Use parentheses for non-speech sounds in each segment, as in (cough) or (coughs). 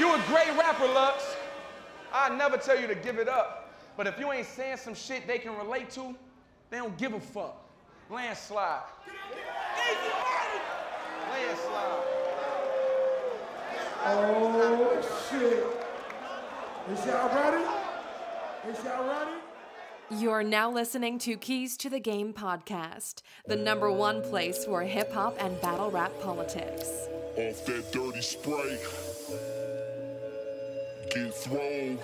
You a great rapper, Lux. I never tell you to give it up. But if you ain't saying some shit they can relate to, they don't give a fuck. Landslide. Landslide. Oh shit. Is y'all ready? Is y'all ready? You're now listening to Keys to the Game podcast, the number one place for hip hop and battle rap politics. Off that dirty spray. Get thrown.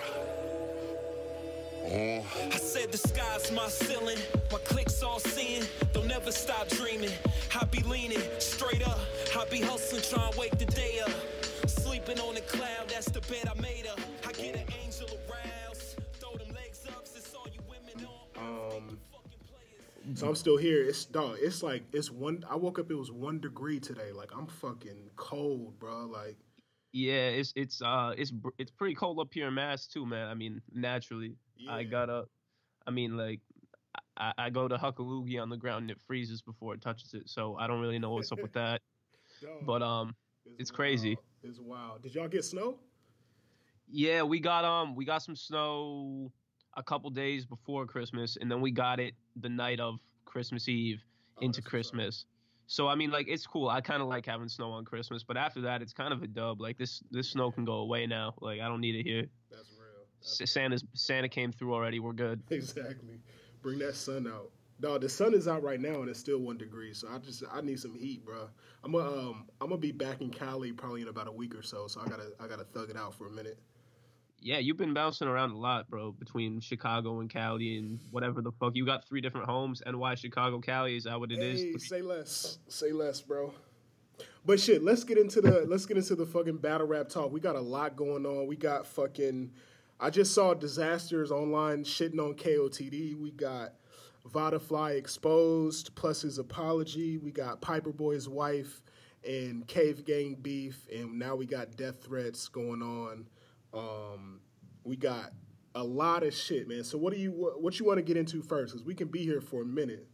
Uh, I said the sky's my ceiling, my clicks all seeing. Don't ever stop dreaming. I be leaning straight up. I be hustling, trying to wake the day up. Sleeping on a cloud, that's the bed I made up. I get an angel aroused. Throw them legs up, since all you women on. Um, so I'm still here. It's dog. It's like it's one. I woke up. It was one degree today. Like I'm fucking cold, bro. Like Yeah, it's it's uh it's it's pretty cold up here in Mass too, man. I mean, naturally, I got up. I mean, like, I, I go to Huckaloogie on the ground and it freezes before it touches it, so I don't really know what's up with that. (laughs) dog, But um, it's crazy. It's wild. Did y'all get snow? yeah, we got um we got some snow a couple days before Christmas, and then we got it the night of Christmas Eve Oh, into. Christmas. So I mean, like, it's cool. I kind of like having snow on Christmas, but after that, it's kind of a dub. Like this this snow can go away now. Like I don't need it here. That's real. That's S- Santa's Santa came through already. We're good. (laughs) Exactly. Bring that sun out. Dog, the sun is out right now and it's still one degree. So I just I need some heat, bro. I'm gonna um I'm gonna be back in Cali probably in about a week or so. So I gotta I gotta thug it out for a minute. Yeah, you've been bouncing around a lot, bro, between Chicago and Cali and whatever the fuck. You got three different homes. and why Chicago, Cali. Is that what it is? Hey, say less, say less, bro. But shit, let's get into the let's get into the fucking battle rap talk. We got a lot going on. We got fucking. I just saw Dizaster's online shitting on KOTD. We got Vada Fly exposed plus his apology. We got Piper Boy's wife and Cave Gang beef, and now we got death threats going on. Um, we got a lot of shit, man. So what do you what, what you want to get into first? Because we can be here for a minute.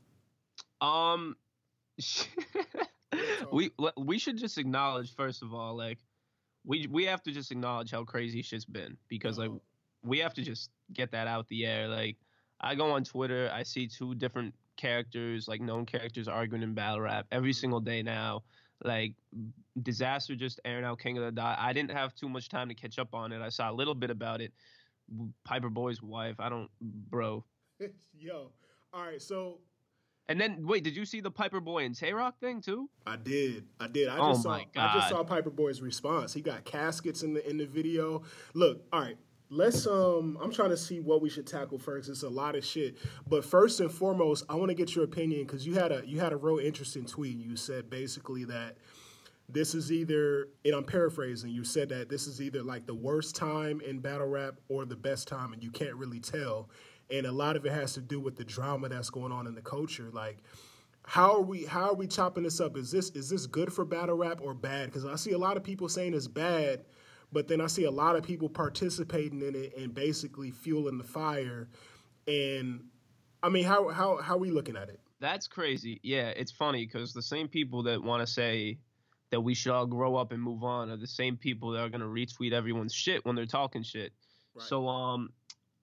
Um, (laughs) we we should just acknowledge first of all, like we we have to just acknowledge how crazy shit's been because like Uh-huh. we have to just get that out the air. Like I go on Twitter, I see two different characters, like known characters, arguing in battle rap every single day now. Like Dizaster just airing out King of the Dot. I didn't have too much time to catch up on it. I saw a little bit about it. Piper Boy's wife. I don't, bro. (laughs) Yo, all right. So And then wait, did you see the Piper Boy and Tay Roc thing too? I did, I did. I Oh just saw, my I just saw Piper Boy's response. He got caskets in the in the video. Look, all right. Let's um. I'm trying to see what we should tackle first. It's a lot of shit, but first and foremost, I want to get your opinion because you had a you had a real interesting tweet. You said basically that this is either, and I'm paraphrasing. You said that this is either like the worst time in battle rap or the best time, and you can't really tell. And a lot of it has to do with the drama that's going on in the culture. Like, how are we? How are we chopping this up? Is this is this good for battle rap or bad? Because I see a lot of people saying it's bad, but then I see a lot of people participating in it and basically fueling the fire. And I mean, how how how are we looking at it? That's crazy. Yeah, it's funny because the same people that want to say that we should all grow up and move on are the same people that are gonna retweet everyone's shit when they're talking shit. Right. So um,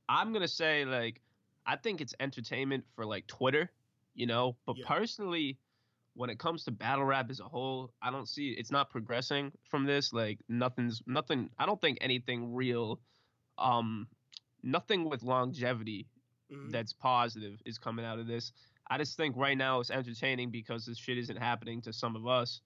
I'm gonna say like I think it's entertainment for like Twitter, you know. But Yeah. personally, when it comes to battle rap as a whole, I don't see it's not progressing from this. Like nothing's nothing. I don't think anything real, um, nothing with longevity Mhm. that's positive is coming out of this. I just think right now it's entertaining because this shit isn't happening to some of us,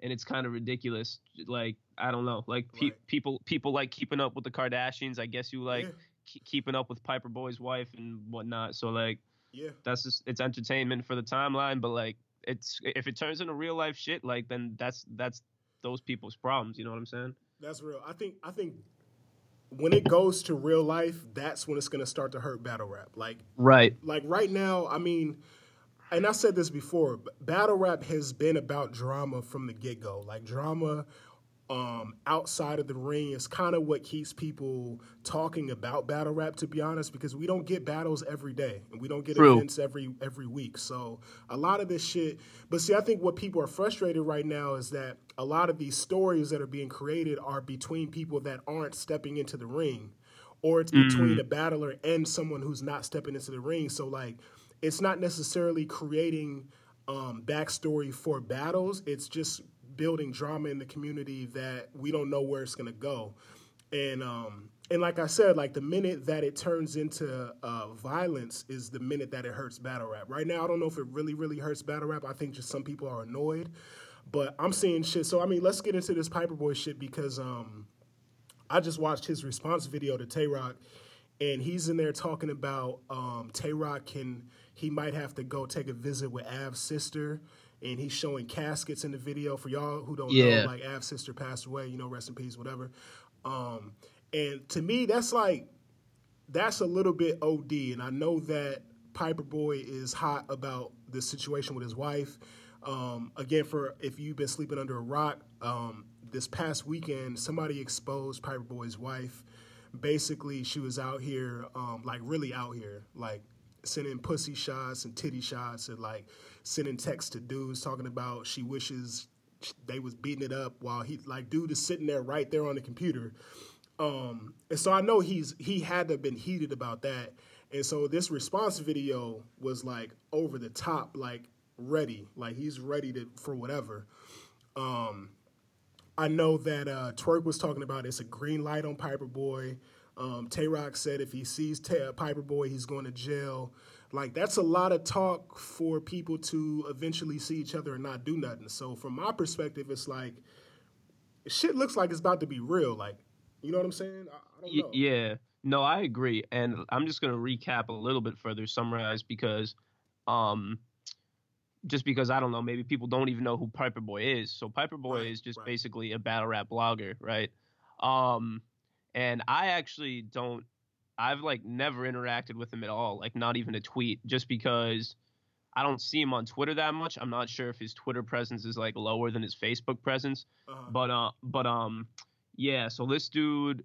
and it's kind of ridiculous. Like I don't know, like pe- Right. people people like keeping up with the Kardashians. I guess you like Yeah. ke- keeping up with Piper Boy's wife and whatnot. So like Yeah. that's just it's entertainment for the timeline, but like it's if it turns into real life shit, like then that's that's those people's problems. You know what I'm saying? That's real. I think I think when it goes to real life, that's when it's gonna start to hurt battle rap. Like Right. like right now, I mean, and I said this before, but battle rap has been about drama from the get go. Like drama um, outside of the ring is kind of what keeps people talking about battle rap. To be honest, because we don't get battles every day, and we don't get True. events every every week. So a lot of this shit. But see, I think what people are frustrated right now is that a lot of these stories that are being created are between people that aren't stepping into the ring, or it's between a battler and someone who's not stepping into the ring. So like, it's not necessarily creating um, backstory for battles. It's just building drama in the community that we don't know where it's gonna go. And um, and like I said, like the minute that it turns into uh, violence is the minute that it hurts battle rap. Right now, I don't know if it really, really hurts battle rap. I think just some people are annoyed, but I'm seeing shit. So I mean, let's get into this Piper Boy shit because um, I just watched his response video to Tay Roc, and he's in there talking about um, Tay Roc can he might have to go take a visit with Av's sister, and he's showing caskets in the video. For y'all who don't Yeah. know, like Av's sister passed away, you know, rest in peace, whatever. Um, and to me, that's like that's a little bit OD, and I know that Piper Boy is hot about the situation with his wife. Um, again, for if you've been sleeping under a rock, um, this past weekend somebody exposed Piper Boy's wife. Basically, she was out here, um, like really out here, like sending pussy shots and titty shots, and like sending texts to dudes talking about she wishes they was beating it up while he like dude is sitting there right there on the computer. Um, and so I know he's he had to have been heated about that. And so this response video was like over the top, like ready, like he's ready to for whatever. Um, I know that uh, Twerk was talking about it's a green light on Piper Boy. Um, Tay Roc said if he sees Tay- Piper Boy, he's going to jail. Like that's a lot of talk for people to eventually see each other and not do nothing. So from my perspective, it's like shit looks like it's about to be real. Like you know what I'm saying? I, I yeah. No, I agree. And I'm just going to recap a little bit further, summarize because um just because I don't know, maybe people don't even know who Piper Boy is. So Piper Boy Right, is just right. basically a battle rap blogger, right? Um and I actually don't I've like never interacted with him at all, like not even a tweet, just because I don't see him on Twitter that much. I'm not sure if his Twitter presence is like lower than his Facebook presence. Uh-huh. But uh, but um, yeah. So this dude,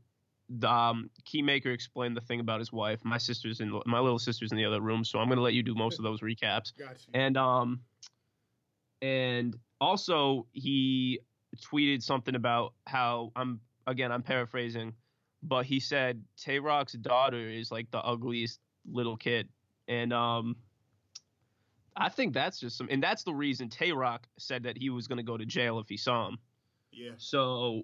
the um, Keymaker explained the thing about his wife. My sister's in my little sister's in the other room, so I'm gonna let you do most of those recaps. Got you. And um, and also he tweeted something about how I'm again I'm paraphrasing, but he said Tay Roc's daughter is like the ugliest little kid, and um. I think that's just some, and that's the reason Tay Roc said that he was going to go to jail if he saw him. yeah. So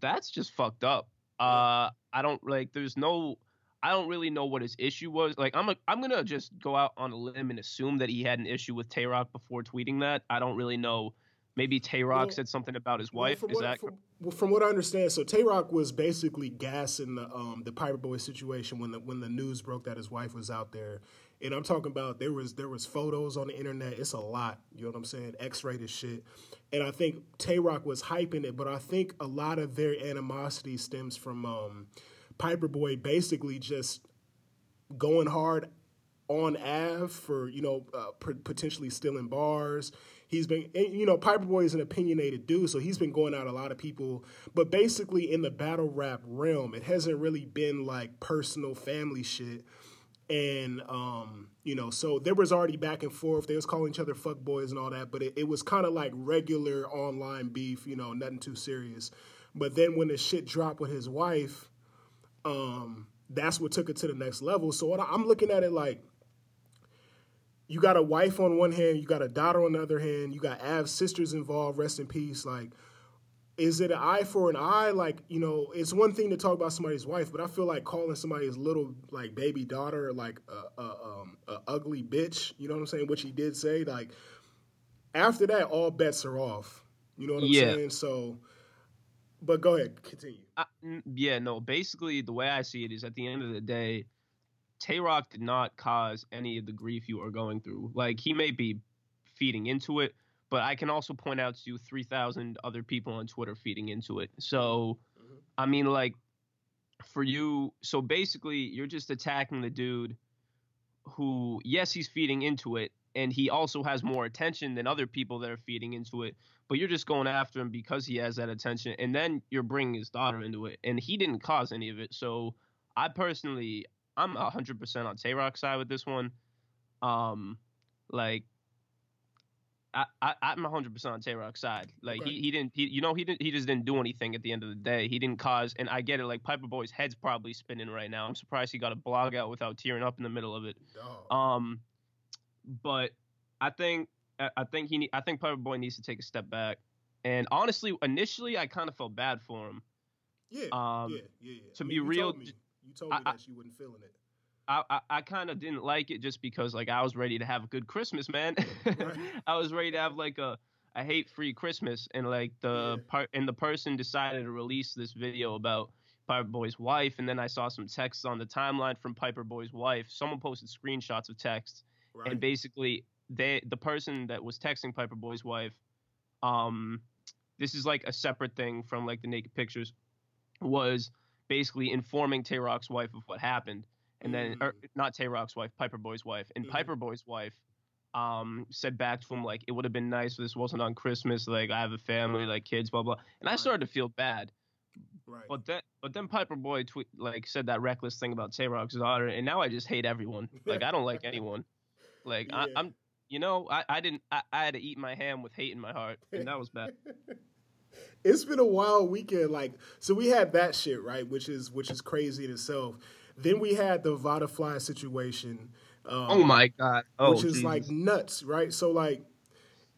that's just fucked up. Uh, I don't like. There's no. I don't really know what his issue was. Like, I'm a, I'm gonna just go out on a limb and assume that he had an issue with Tay Roc before tweeting that. I don't really know. Maybe Tay Roc Well- said something about his Well, wife. from Is what, that from, well, from what I understand? So Tay Roc was basically gassing the um, the Piper Boy situation when the when the news broke that his wife was out there, and I'm talking about there was there was photos on the internet. It's a lot, you know what I'm saying? X-rated shit, and I think Tay Roc was hyping it, but I think a lot of their animosity stems from um, Piper Boy basically just going hard on Av for you know uh, p- potentially stealing bars. He's been and, you know Piper Boy is an opinionated dude, so he's been going out a lot of people. But basically in the battle rap realm, it hasn't really been like personal family shit. And um, you know, so there was already back and forth. They was calling each other fuck boys and all that, but it, it was kind of like regular online beef, you know, nothing too serious. But then when the shit dropped with his wife, um, that's what took it to the next level. So I'm looking at it like you got a wife on one hand, you got a daughter on the other hand, you got Av's sisters involved, rest in peace. Like, is it an eye for an eye? Like, you know, it's one thing to talk about somebody's wife, but I feel like calling somebody's little like baby daughter like a, a, um, a ugly bitch. You know what I'm saying? Which he did say. Like, after that, all bets are off. You know what I'm Yeah. saying? So, but go ahead, continue. I, yeah, no. Basically, the way I see it is, at the end of the day, Tay Roc did not cause any of the grief you are going through. Like he may be feeding into it, but I can also point out to you three thousand other people on Twitter feeding into it. So, mm-hmm. I mean, like, for you, so basically, you're just attacking the dude who, yes, he's feeding into it, and he also has more attention than other people that are feeding into it. But you're just going after him because he has that attention, and then you're bringing his daughter into it, and he didn't cause any of it. So I personally, I'm 100% on Tay Roc's side with this one. Um, like I, I I'm 100 percent on Tay Roc's side. Like Okay. he, he didn't he, you know he didn't he just didn't do anything at the end of the day. He didn't cause and I get it. Like Piper Boy's head's probably spinning right now. I'm surprised he got a blog out without tearing up in the middle of it. Dog. Um, but I think I think he need, I think Piper Boy needs to take a step back. And honestly, initially I kind of felt bad for him. yeah, um, yeah, yeah, yeah. to I be real, told me, j- you told me I- I- that you wasn't feeling it. I, I, I kind of didn't like it just because like I was ready to have a good Christmas, man. Right. (laughs) I was ready to have like a a hate free Christmas, and like the Yeah. part and the person decided to release this video about Piper Boy's wife, and then I saw some texts on the timeline from Piper Boy's wife. Someone posted screenshots of texts, Right. and basically they the person that was texting Piper Boy's wife, um, this is like a separate thing from like the naked pictures, was basically informing Tay Roc's wife of what happened, and then or not Tay Roc's wife, Piper Boy's wife, and Mhm. Piper Boy's wife, um, said back to him like it would have been nice if this wasn't on Christmas, like I have a family, like kids, blah blah, and I started to feel bad. right. But then, but then Piper Boy tweet like said that reckless thing about Tay Roc's daughter, and now I just hate everyone. Like I don't like (laughs) anyone. Like I, Yeah. I'm, you know, I, I didn't, I, I had to eat my ham with hate in my heart, and that was bad. (laughs) it's been a wild weekend. Like, so we had that shit right, which is which is crazy in itself. Then we had the Vada Fly situation. Um, Oh my god! Oh, which is like nuts, right? So like,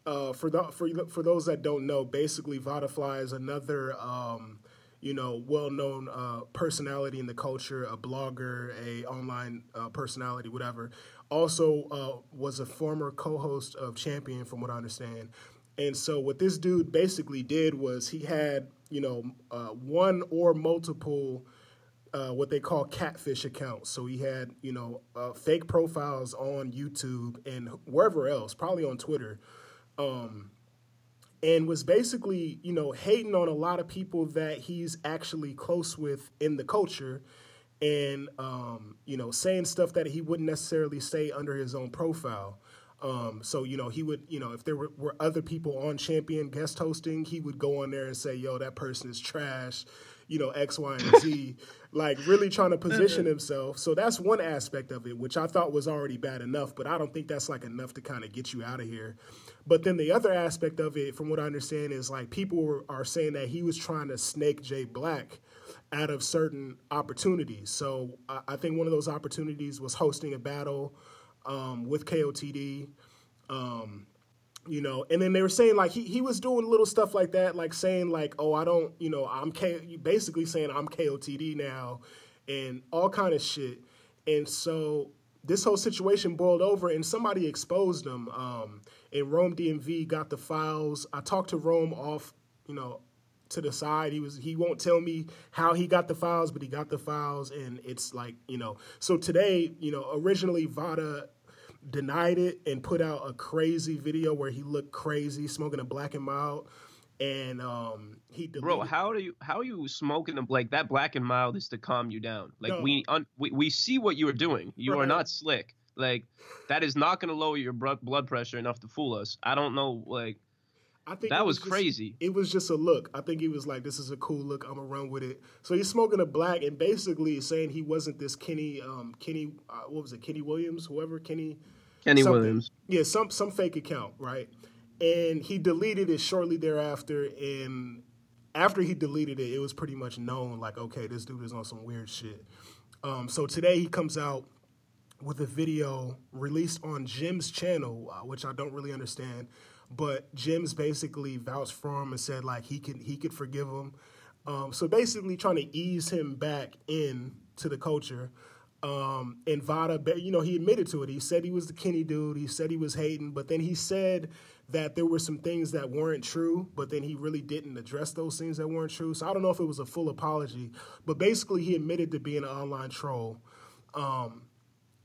uh, for the, for for those that don't know, basically Vada Fly is another um, you know well-known uh, personality in the culture, a blogger, a online uh, personality, whatever. Also uh, was a former co-host of Champion, from what I understand. And so what this dude basically did was he had you know uh, one or multiple uh, what they call catfish accounts. So he had, you know, uh, fake profiles on YouTube and wherever else, probably on Twitter, um, and was basically, you know, hating on a lot of people that he's actually close with in the culture, and um, you know, saying stuff that he wouldn't necessarily say under his own profile. Um, so you know, he would, you know, if there were, were other people on Champion guest hosting, he would go on there and say, "Yo, that person is trash." You know, X, Y, and Z, (laughs) like really trying to position himself. So that's one aspect of it, which I thought was already bad enough, but I don't think that's like enough to kind of get you out of here. But then the other aspect of it, from what I understand, is like people were, are saying that he was trying to snake Jay Black out of certain opportunities. So I, I think one of those opportunities was hosting a battle um, with KOTD. Um, you know, and then they were saying like he, he was doing little stuff like that, like saying like, oh, I don't, you know, I'm K, basically saying I'm KOTD now, and all kind of shit. And so this whole situation boiled over, and somebody exposed him. Um, and Rome DMV got the files. I talked to Rome off, you know, to the side. He was he won't tell me how he got the files, but he got the files, and it's like you know. So today, you know, originally Vada denied it and put out a crazy video where he looked crazy smoking a black and mild, and um, he deleted. Bro, how do you how are you smoking them like that? Black and mild is to calm you down. Like No. we, un, we we see what you are doing. You are not slick. Like that is not going to lower your blood pressure enough to fool us. I don't know. Like I think that was just- crazy. It was just a look. I think he was like, "This is a cool look. I'm gonna run with it." So he's smoking a black and basically saying he wasn't this Kenny, um, Kenny, uh, what was it, Kenny Williams, whoever Kenny, Kenny something. Williams. yeah, some some fake account, right? And he deleted it shortly thereafter. And after he deleted it, it was pretty much known, like, okay, this dude is on some weird shit. Um, so today he comes out with a video released on Jim's channel, uh, which I don't really understand. But Jim's basically vouched for him and said like he could he could forgive him. Um, so basically trying to ease him back in to the culture. Um, and Vada, you know, he admitted to it. He said he was the Kenny dude. He said he was hating, but then he said that there were some things that weren't true, but then he really didn't address those things that weren't true. So I don't know if it was a full apology, but basically he admitted to being an online troll. Um,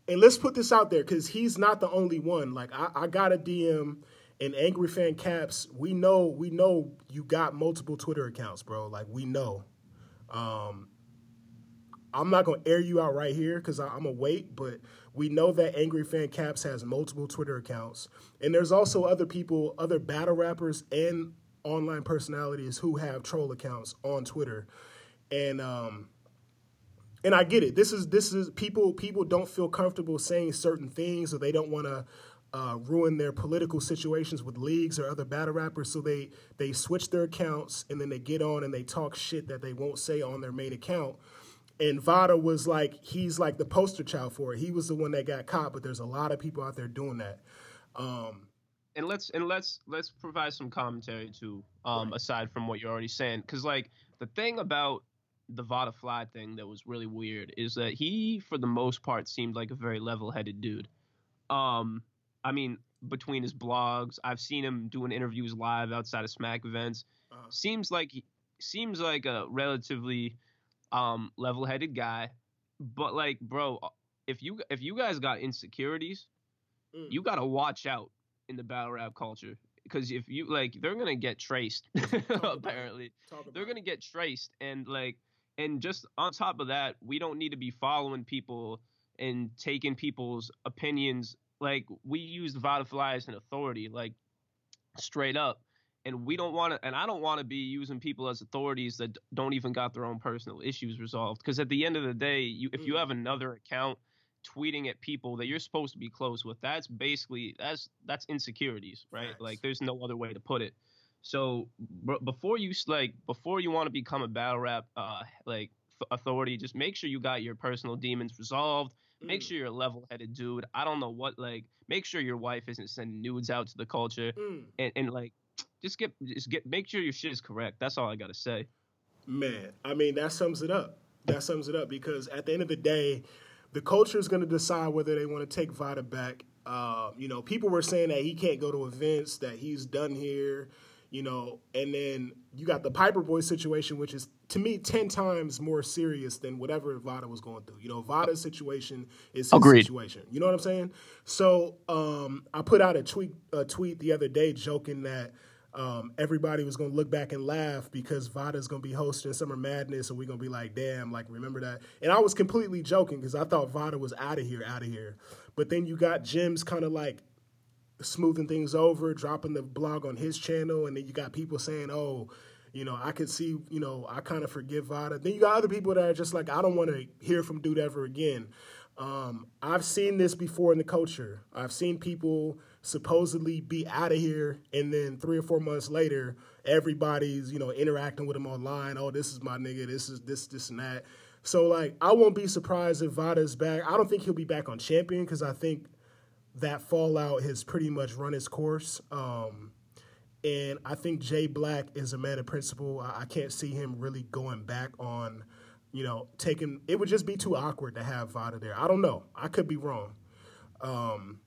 and let's put this out there because he's not the only one. Like I, I got a DM and Angry Fan Caps. We know, we know you got multiple Twitter accounts, bro. Like we know. Um, I'm not gonna air you out right here because I'm gonna wait, but we know that Angry Fan Caps has multiple Twitter accounts, and there's also other people, other battle rappers and online personalities who have troll accounts on Twitter, and um, and I get it. This is this is people people don't feel comfortable saying certain things, or they don't want to uh, ruin their political situations with leagues or other battle rappers. So they they switch their accounts and then they get on and they talk shit that they won't say on their main account. And Vada was like he's like the poster child for it. He was the one that got caught, but there's a lot of people out there doing that. Um, and let's and let's let's provide some commentary too, um, aside from what you're already saying, because like the thing about the Vada Fly thing that was really weird is that he, for the most part, seemed like a very level-headed dude. Um, I mean, between his blogs, I've seen him doing interviews live outside of Smack events. Uh-huh. Seems like he seems like a relatively um, level-headed guy, but like, bro, if you if you guys got insecurities, Mm. you gotta watch out in the battle rap culture because if you like, they're gonna get traced. (laughs) apparently, they're gonna get traced and like and just on top of that we don't need to be following people and taking people's opinions like we use Vada Fly as an authority like straight up and we don't want to and i don't want to be using people as authorities that don't even got their own personal issues resolved because at the end of the day you if you Mm. have another account tweeting at people that you're supposed to be close with that's basically that's that's insecurities right Facts. like there's no other way to put it so b- before you like before you want to become a battle rap uh like f- authority just make sure you got your personal demons resolved make Mm. sure you're a level-headed dude i don't know what like make sure your wife isn't sending nudes out to the culture Mm. and, and like just get just get make sure your shit is correct that's all i gotta say Man, I mean that sums it up. That sums it up because at the end of the day, the culture is going to decide whether they want to take Vada back. Uh, you know, people were saying that he can't go to events, that he's done here. You know, and then you got the Piper Boy situation, which is to me ten times more serious than whatever Vada was going through. You know, Vada's situation is his Agreed. situation. You know what I'm saying? So um, I put out a tweet a tweet the other day joking that um, everybody was going to look back and laugh because Vada's going to be hosting Summer Madness, and we're going to be like, "Damn, like remember that?" And I was completely joking because I thought Vada was out of here, out of here. But then you got Jim's kind of like smoothing things over, dropping the blog on his channel, and then you got people saying, "Oh, you know, I could see, you know, I kind of forgive Vada." Then you got other people that are just like, "I don't want to hear from dude ever again." Um, I've seen this before in the culture. I've seen people supposedly be out of here, and then three or four months later, everybody's you know interacting with him online. Oh, this is my nigga. This is this this and that. So like, I won't be surprised if Vada's back. I don't think he'll be back on Champion because I think that fallout has pretty much run its course. Um, and I think Jay Black is a man of principle. I, I can't see him really going back on, you know, taking. It would just be too awkward to have Vada there. I don't know. I could be wrong. Um,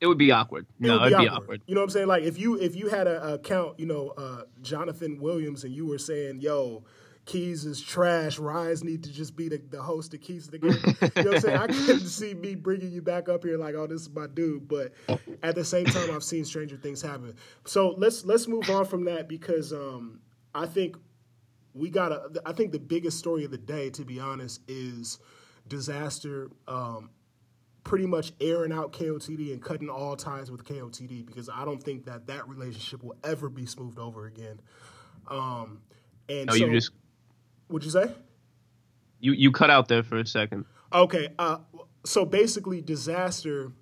it would be awkward it no would it'd be awkward You know what I'm saying? Like if you if you had a, a account, you know, uh, Jonathan Williams, and you were saying, "Yo." Keys is trash. Rise need to just be the, the host of Keys to the Game. You know what I'm saying? I (laughs) couldn't see me bringing you back up here like, oh, this is my dude. But at the same time, I've seen stranger things happen. So let's let's move on from that because um, I think we got I think the biggest story of the day, to be honest, is Dizaster. Um, pretty much airing out KOTD and cutting all ties with KOTD because I don't think that that relationship will ever be smoothed over again. Um, and no so, you just what'd you say? you you cut out there for a second Okay, uh, so basically, Dizaster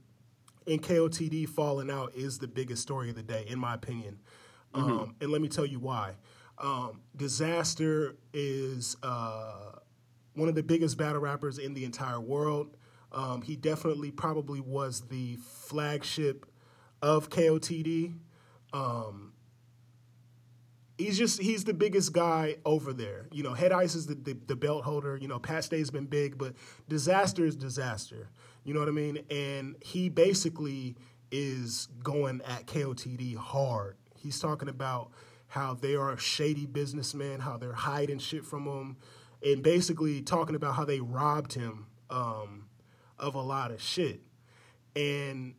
and KOTD falling out is the biggest story of the day, in my opinion. Um, and let me tell you why. Um, Dizaster is uh, one of the biggest battle rappers in the entire world. Um, he definitely probably was the flagship of KOTD. Um, he's just he's the biggest guy over there. You know, Head Ice is the, the, the belt holder. You know, Pat Stay's been big, but Dizaster is Dizaster. You know what I mean? And he basically is going at KOTD hard. He's talking about how they are shady businessmen, how they're hiding shit from him, and basically talking about how they robbed him um, of a lot of shit. And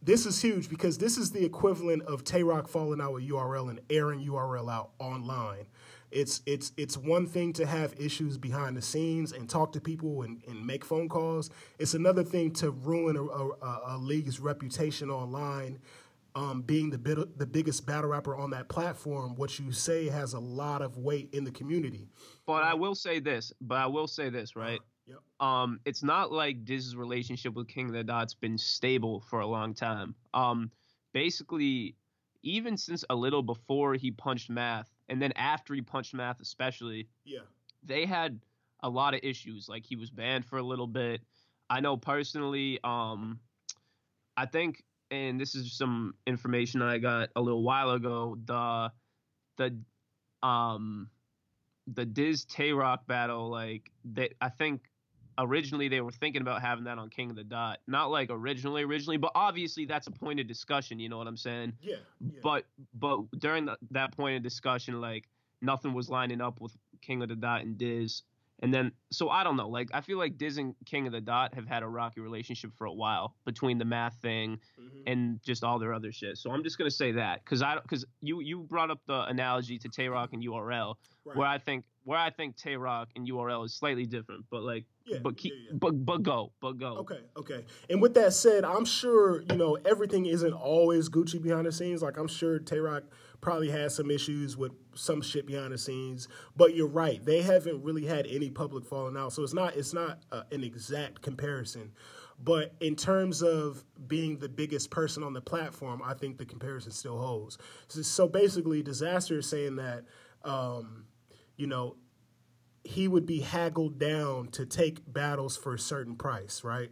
this is huge because this is the equivalent of Tay Roc falling out with URL and airing URL out online. It's it's it's one thing to have issues behind the scenes and talk to people and, and make phone calls. It's another thing to ruin a, a, a league's reputation online. Um, being the bit, the biggest battle rapper on that platform, what you say has a lot of weight in the community. But I will say this. But I will say this, right? Yep. Um, it's not like Diz's relationship with King of the Dot's been stable for a long time. Um, basically, even since a little before he punched Math, and then after he punched Math, especially, Yeah. they had a lot of issues. Like he was banned for a little bit. I know personally, um, I think, and this is some information I got a little while ago. The the um the Diz Tay Roc battle, like they, I think originally they were thinking about having that on King of the Dot. Not like originally, originally, but obviously that's a point of discussion. You know what I'm saying? Yeah. yeah. But but during the, that point of discussion, like nothing was lining up with King of the Dot and Diz. And then so I don't know. Like I feel like Diz and King of the Dot have had a rocky relationship for a while between the math thing Mhm. and just all their other shit. So I'm just gonna say that because I because you you brought up the analogy to Tay Roc and URL Right. where I think where I think Tay Roc and URL is slightly different, but like Yeah, but keep yeah, yeah. but but go but go. Okay, okay. And with that said, I'm sure, you know, everything isn't always Gucci behind the scenes. Like, I'm sure Tay Roc probably has some issues with some shit behind the scenes. But you're right. They haven't really had any public falling out. So it's not, it's not uh, an exact comparison. But in terms of being the biggest person on the platform, I think the comparison still holds. So, so basically, Dizaster is saying that, um, you know, he would be haggled down to take battles for a certain price, right?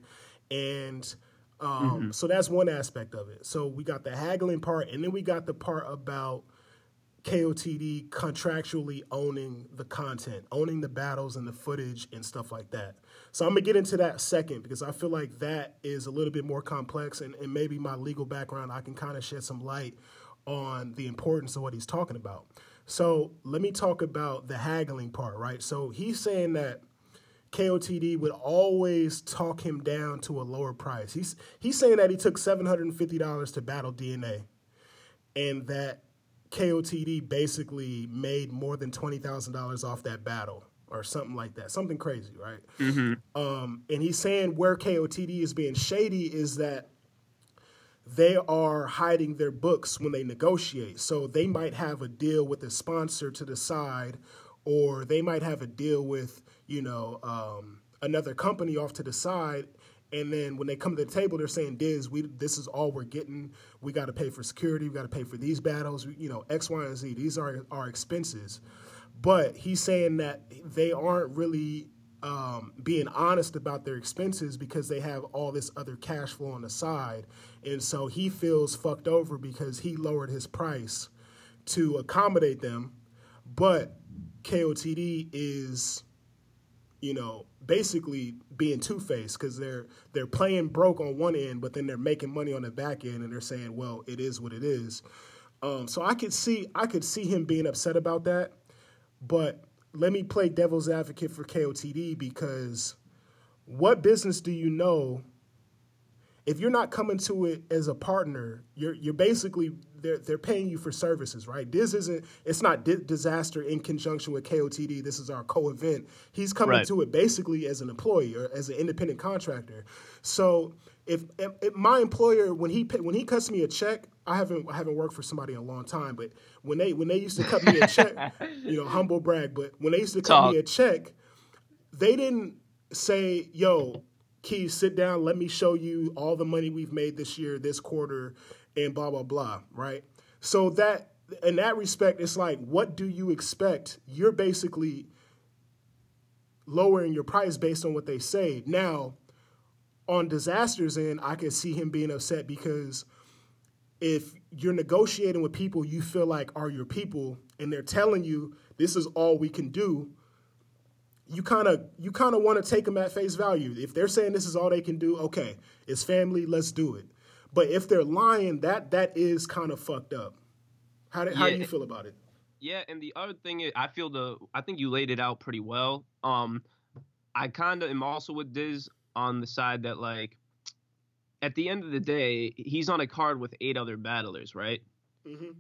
And um, so that's one aspect of it. So we got the haggling part, and then we got the part about KOTD contractually owning the content, owning the battles and the footage and stuff like that. So I'm gonna get into that second because I feel like that is a little bit more complex, and, and maybe my legal background, I can kind of shed some light on the importance of what he's talking about. So let me talk about the haggling part, right? So he's saying that KOTD would always talk him down to a lower price. He's he's saying that he took seven hundred and fifty dollars to battle DNA, and that KOTD basically made more than twenty thousand dollars off that battle or something like that, something crazy, right? Um, and he's saying where KOTD is being shady is that they are hiding their books when they negotiate. So they might have a deal with a sponsor to the side, or they might have a deal with, you know, um, another company off to the side. And then when they come to the table, they're saying, "Diz, we this is all we're getting. We got to pay for security. We got to pay for these battles. You know, X, Y, and Z. These are our expenses." But he's saying that they aren't really um, being honest about their expenses because they have all this other cash flow on the side. And so he feels fucked over because he lowered his price to accommodate them. But KOTD is, you know, basically being two faced because they're they're playing broke on one end, but then they're making money on the back end, and they're saying, "Well, it is what it is." Um, so I could see I could see him being upset about that, but let me play devil's advocate for KOTD because what business do you know if you're not coming to it as a partner, you're you're basically they're they're paying you for services, right? This isn't it's not di- Dizaster in conjunction with KOTD. This is our co-event. He's coming Right. to it basically as an employee or as an independent contractor. So if, if, if my employer when he pay, when he cuts me a check, I haven't I haven't worked for somebody in a long time, but when they when they used to cut me a (laughs) check, you know, humble brag, but when they used to cut me a check, they didn't say, "Yo, Keys, sit down. Let me show you all the money we've made this year, this quarter, and blah blah blah." Right. So that in that respect, it's like, what do you expect? You're basically lowering your price based on what they say. Now, on Dizaster's end, I can see him being upset because if you're negotiating with people you feel like are your people and they're telling you this is all we can do you kind of you kind of want to take them at face value. If they're saying this is all they can do okay. It's family let's do it. But if they're lying that that is kind of fucked up. How do, how do you feel about it? Yeah, and the other thing is, I feel the I think you laid it out pretty well. Um, I kind of am also with Diz on the side that like, at the end of the day, he's on a card with eight other battlers, right?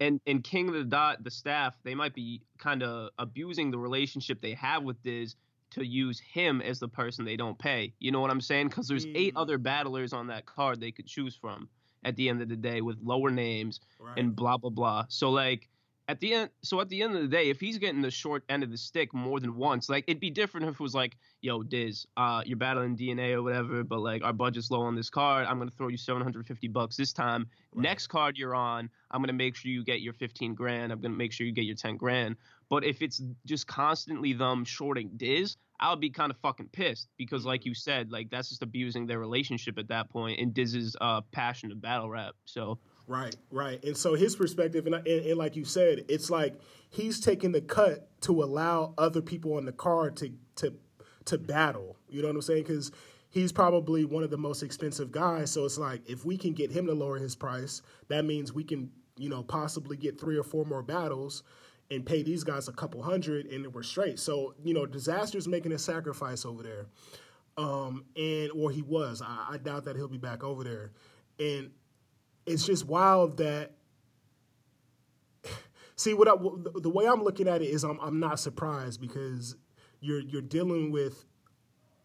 And and King of the Dot, the staff, they might be kind of abusing the relationship they have with Diz to use him as the person they don't pay. You know what I'm saying? Because there's eight mm-hmm. other battlers on that card they could choose from at the end of the day with lower names Right. and blah blah blah. So like at the end, so at the end of the day, if he's getting the short end of the stick more than once, like it'd be different if it was like, yo, Diz, uh, you're battling DNA or whatever, but like our budget's low on this card. I'm gonna throw you 750 bucks this time. Next card you're on, I'm gonna make sure you get your 15 grand. I'm gonna make sure you get your 10 grand. But if it's just constantly them shorting Diz, i'll be kind of fucking pissed because, like you said, like that's just abusing their relationship at that point and Diz's uh, passion of battle rap. So Right, right. And so his perspective, and, and, and like you said, it's like he's taking the cut to allow other people on the card to to to battle. You know what I'm saying? Because he's probably one of the most expensive guys. So it's like if we can get him to lower his price, that means we can, you know, possibly get three or four more battles and pay these guys a couple hundred, and we're straight. So you know, Dizaster's making a sacrifice over there, um, and or he was. I, I doubt that he'll be back over there, and it's just wild that see what I, the- way I'm looking at it is I'm I'm not surprised because you're you're dealing with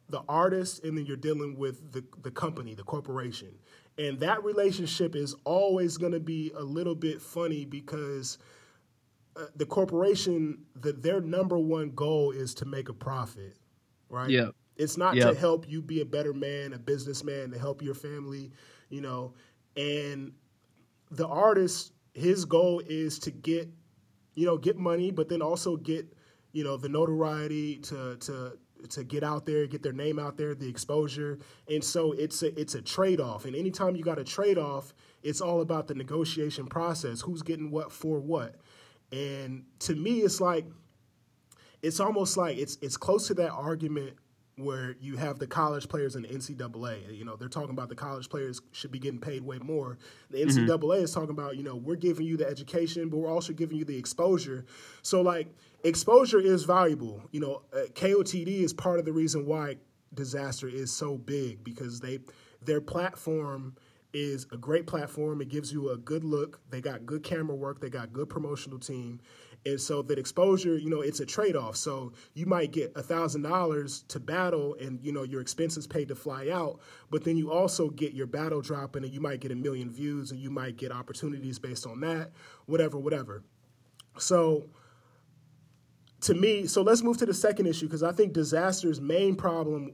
the artist and then you're dealing with the the company, the corporation. And that relationship is always going to be a little bit funny because uh, the corporation the, their number one goal is to make a profit, right? Yeah. It's not Yeah. to help you be a better man, a businessman, to help your family, you know. And the artist, his goal is to get, you know, get money, but then also get, you know, the notoriety to to to get out there, get their name out there, the exposure. And so it's a it's a trade off. And anytime you got a trade off, it's all about the negotiation process. Who's getting what for what? And to me, it's like it's almost like it's it's close to that argument where you have the college players in the NCAA. You know, they're talking about the college players should be getting paid way more. The NCAA is talking about, you know, we're giving you the education, but we're also giving you the exposure. So, like, exposure is valuable. You know, uh, KOTD is part of the reason why Dizaster is so big because they their platform is a great platform. It gives you a good look. They got good camera work. They got good promotional team. And so that exposure, you know, it's a trade off. So you might get a thousand dollars to battle and you know your expenses paid to fly out, but then you also get your battle dropping and you might get a million views and you might get opportunities based on that, whatever, whatever. So to me, so let's move to the second issue because I think Dizaster's main problem.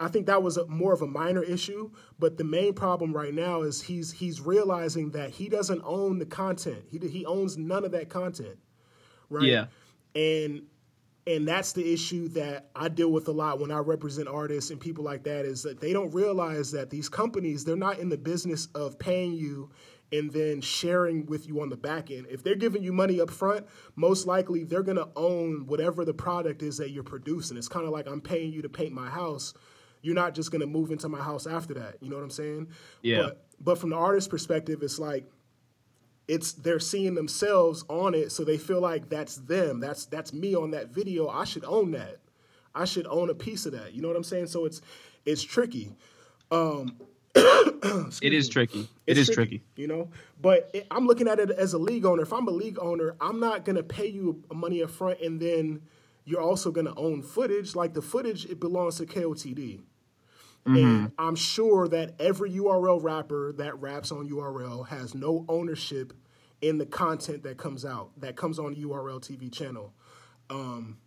I think that was a, more of a minor issue, but the main problem right now is he's he's realizing that he doesn't own the content. He he owns none of that content, right? Yeah. and and that's the issue that I deal with a lot when I represent artists and people like that is that they don't realize that these companies they're not in the business of paying you and then sharing with you on the back end. If they're giving you money up front, most likely they're going to own whatever the product is that you're producing. It's kind of like I'm paying you to paint my house. You're not just going to move into my house after that. You know what I'm saying? Yeah. But, but from the artist perspective, it's like it's they're seeing themselves on it so they feel like that's them. That's that's me on that video. I should own that. I should own a piece of that. You know what i'm saying? So it's it's tricky. Um (coughs) it is tricky. It it's is tricky. you know? But it, i'm looking at it as a league owner. If i'm a league owner i'm not going to pay you money up front and then you're also going to own footage. Like the footage it belongs to kotd and I'm sure that every URL rapper that raps on URL has no ownership in the content that comes out, that comes on the URL TV channel. Um,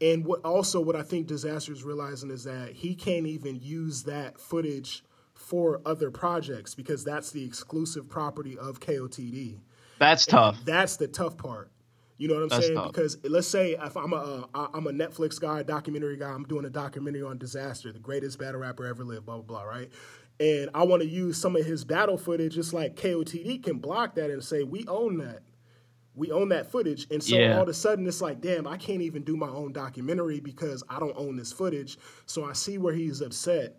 and what also what I think Dizaster is realizing is that he can't even use that footage for other projects because that's the exclusive property of KOTD. That's tough. That's the tough part. You know what I'm That's saying? tough. Because let's say if I'm a uh, I'm a Netflix guy, documentary guy, I'm doing a documentary on Dizaster, the greatest battle rapper ever lived, blah blah blah, right? And I want to use some of his battle footage, just like KOTD can block that and say we own that, we own that footage, and so Yeah. all of a sudden it's like, damn, I can't even do my own documentary because I don't own this footage. So I see where he's upset.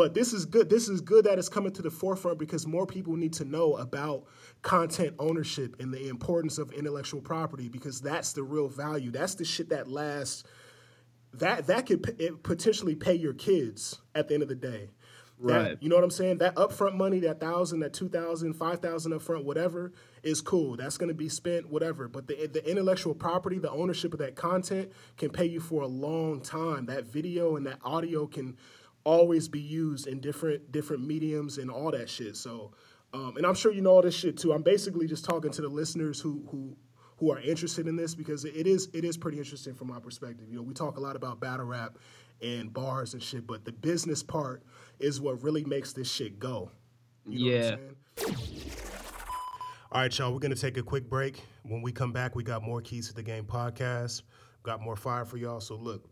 But this is good. This is good that it's coming to the forefront because more people need to know about content ownership and the importance of intellectual property because that's the real value. That's the shit that lasts. That that could potentially pay your kids at the end of the day. That, Right. You know what I'm saying? That upfront money, that thousand, that two thousand, five thousand upfront, whatever, is cool. That's going to be spent, whatever. But the the intellectual property, the ownership of that content, can pay you for a long time. That video and that audio can always be used in different different mediums and all that shit. So, um, and I'm sure you know all this shit too. I'm basically just talking to the listeners who who who are interested in this because it is it is pretty interesting from my perspective. You know, we talk a lot about battle rap and bars and shit, but the business part is what really makes this shit go. You know Yeah. What I'm? All right, y'all, we're gonna take a quick break. When we come back, we got more keys to the game podcast. Got more fire for y'all. So look,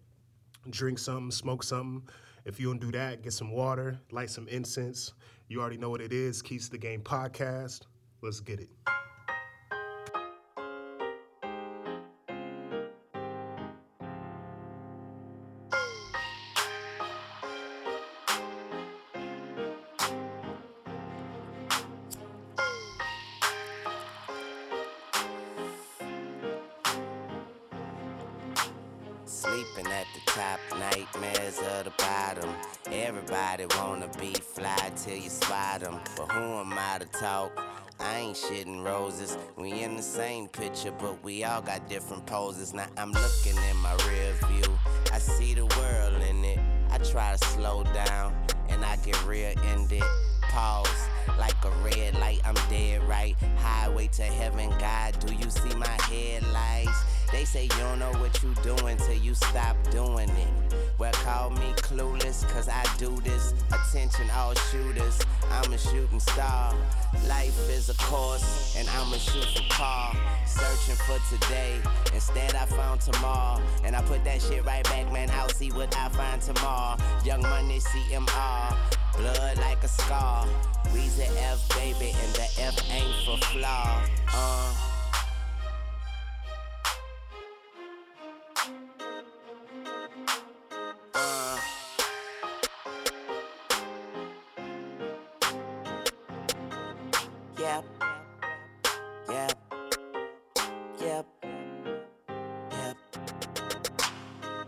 drink something, smoke something. If you don't do that, get some water, light some incense. You already know what it is. Keys to the game podcast. Let's get it. Picture, but we all got different poses. Now I'm looking in my rear view. I see the world in it. I try to slow down, and I get rear ended. Pause like a red light, I'm dead right. Highway to heaven, God, do you see my headlights? They say you don't know what you're doing till you stop doing it. Well, call me clueless, cause I do this. Attention, all shooters, I'm a shooting star. Life is a course, and I'm a shooting car. Searching for today, instead I found tomorrow. And I put that shit right back, man. I'll see what I find tomorrow. Young money, CMR. Blood like a scar. We's F, baby, and the F ain't for flaw. Uh.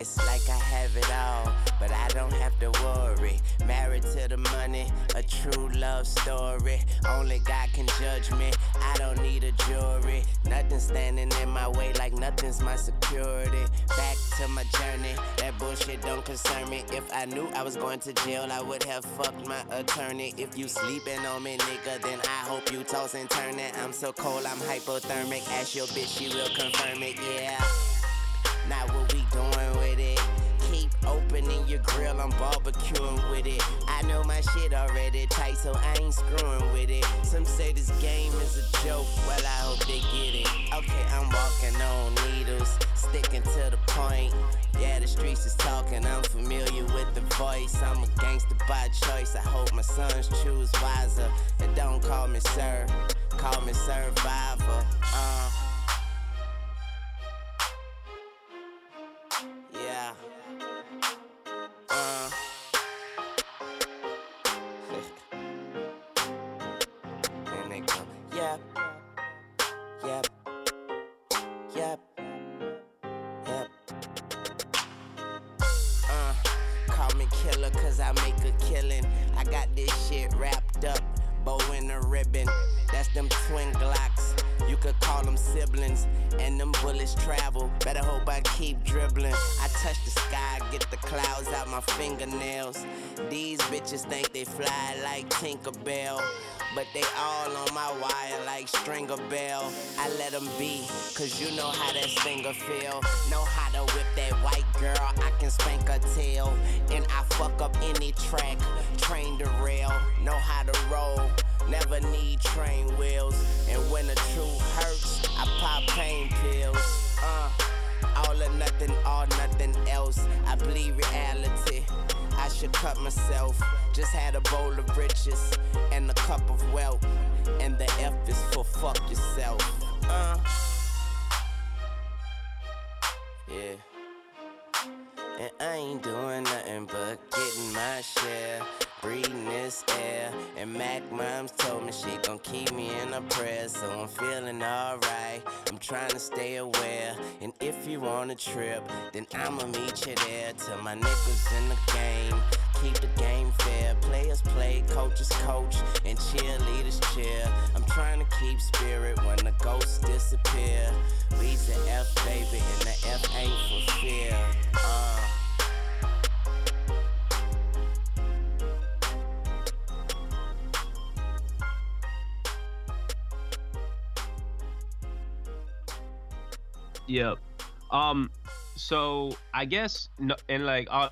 It's like I have it all, but I don't have to worry. Married to the money, a true love story. Only God can judge me. I don't need a jury. Nothing standing in my way, like nothing's my security. Back to my journey, that bullshit don't concern me. If I knew I was going to jail, I would have fucked my attorney. If you sleeping on me, nigga, then I hope you toss and turn it. I'm so cold, I'm hypothermic. Ask your bitch, she will confirm it, yeah. Your grill, I'm barbecuing with it. I know my shit already tight, so I ain't screwing with it. Some say this game is a joke, well I hope they get it. Okay, I'm walking on needles, sticking to the point. Yeah, the streets is talking, I'm familiar with the voice. I'm a gangster by choice, I hope my sons choose wiser. And don't call me sir, call me survivor. Uh. Should cut myself. Just had a bowl of riches and a cup of wealth. And the F is for fuck yourself. Uh. Yeah. And I ain't doing nothing but getting my share. Breathing this air. And Mac moms told me she gon' keep me in her prayers, so I'm feeling alright. I'm trying to stay aware. And if you on a trip, then I'ma meet you there till my nickels in the game. Keep the game fair. Players play, coaches coach, and cheerleaders cheer. I'm trying to keep spirit when the ghosts disappear. Read the F, baby, and the F ain't for fear. Uh. Yep. Um. So I guess no, and like uh,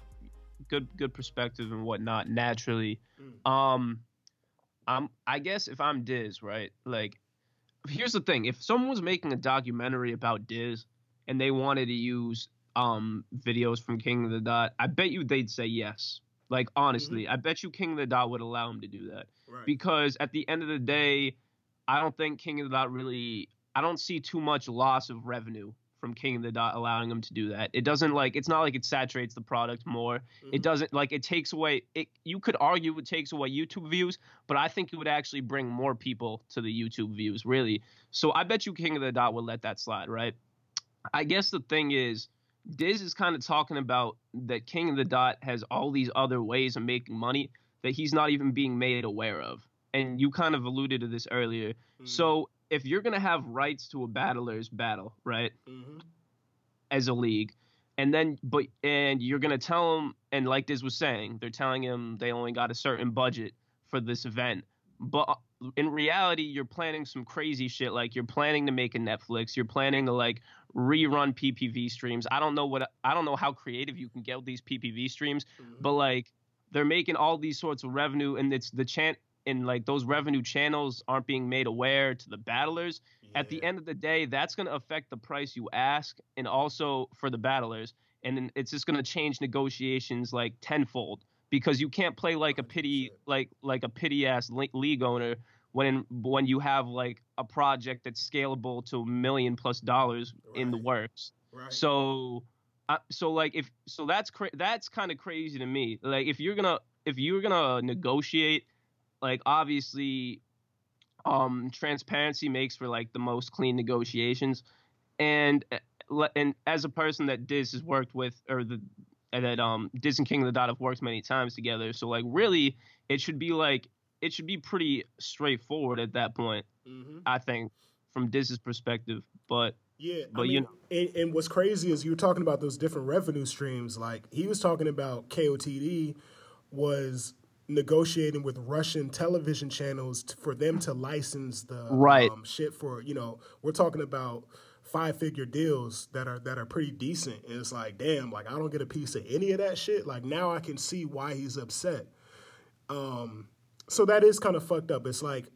good good perspective and whatnot. Naturally, um, I'm I guess if I'm Diz, right? Like, here's the thing: if someone was making a documentary about Diz and they wanted to use um videos from King of the Dot, I bet you they'd say yes. Like honestly, I bet you King of the Dot would allow him to do that Right. because at the end of the day, I don't think King of the Dot really. I don't see too much loss of revenue from King of the Dot allowing him to do that. It doesn't like it's not like it saturates the product more. It mm-hmm. doesn't like it takes away it you could argue it takes away YouTube views, but I think it would actually bring more people to the YouTube views, really. So I bet you King of the Dot would let that slide, right? I guess the thing is Diz is kind of talking about that King of the Dot has all these other ways of making money that he's not even being made aware of. And you kind of alluded to this earlier. Hmm. So if you're gonna have rights to a battler's battle, right? As a league, and then but and you're gonna tell them, and like Diz was saying, they're telling him they only got a certain budget for this event. But uh, in reality, you're planning some crazy shit. Like you're planning to make a Netflix. You're planning to like rerun PPV streams. I don't know what I don't know how creative you can get with these PPV streams, but like they're making all these sorts of revenue, and it's the chant and like those revenue channels aren't being made aware to the battlers. At the end of the day, that's going to affect the price you ask, and also for the battlers, and then it's just going to change negotiations like tenfold because you can't play like a pity like like a pity ass league owner when when you have like a project that's scalable to a million plus dollars in the works. Right. So, uh, so like if so that's cra- that's kind of crazy to me. Like if you're gonna if you're gonna negotiate, like obviously, um, transparency makes for like the most clean negotiations, and uh, and as a person that Diz has worked with or the that um Diz and King of the Dot have worked many times together, so like really it should be like it should be pretty straightforward at that point. I think from Diz's perspective, but Yeah, But I you know- and, and what's crazy is you were talking about those different revenue streams. Like he was talking about KOTD was negotiating with Russian television channels t- for them to license the Right. um, shit for you know we're talking about five figure deals that are that are pretty decent. And it's like damn, like I don't get a piece of any of that shit. Like now I can see why he's upset. Um, so that is kind of fucked up. It's like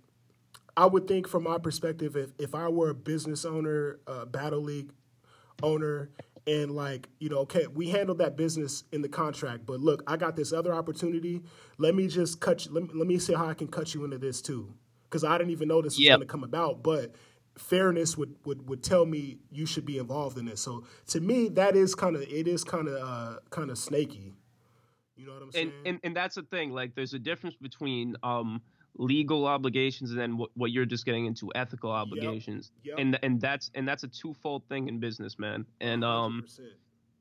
I would think from my perspective, if, if I were a business owner, uh, battle league owner, and like, you know, okay, we handled that business in the contract, but look, I got this other opportunity. Let me just cut you, let me, let me see how I can cut you into this too. Because I didn't even know this was Yep. going to come about, but fairness would, would, would tell me you should be involved in this. So to me, that is kind of, it is kind of, uh, kind of snaky. You know what I'm saying? and, and and that's the thing. Like, there's a difference between um legal obligations and then what, what you're just getting into ethical obligations. Yep. And and that's and that's a twofold thing in business, man. And um 100%.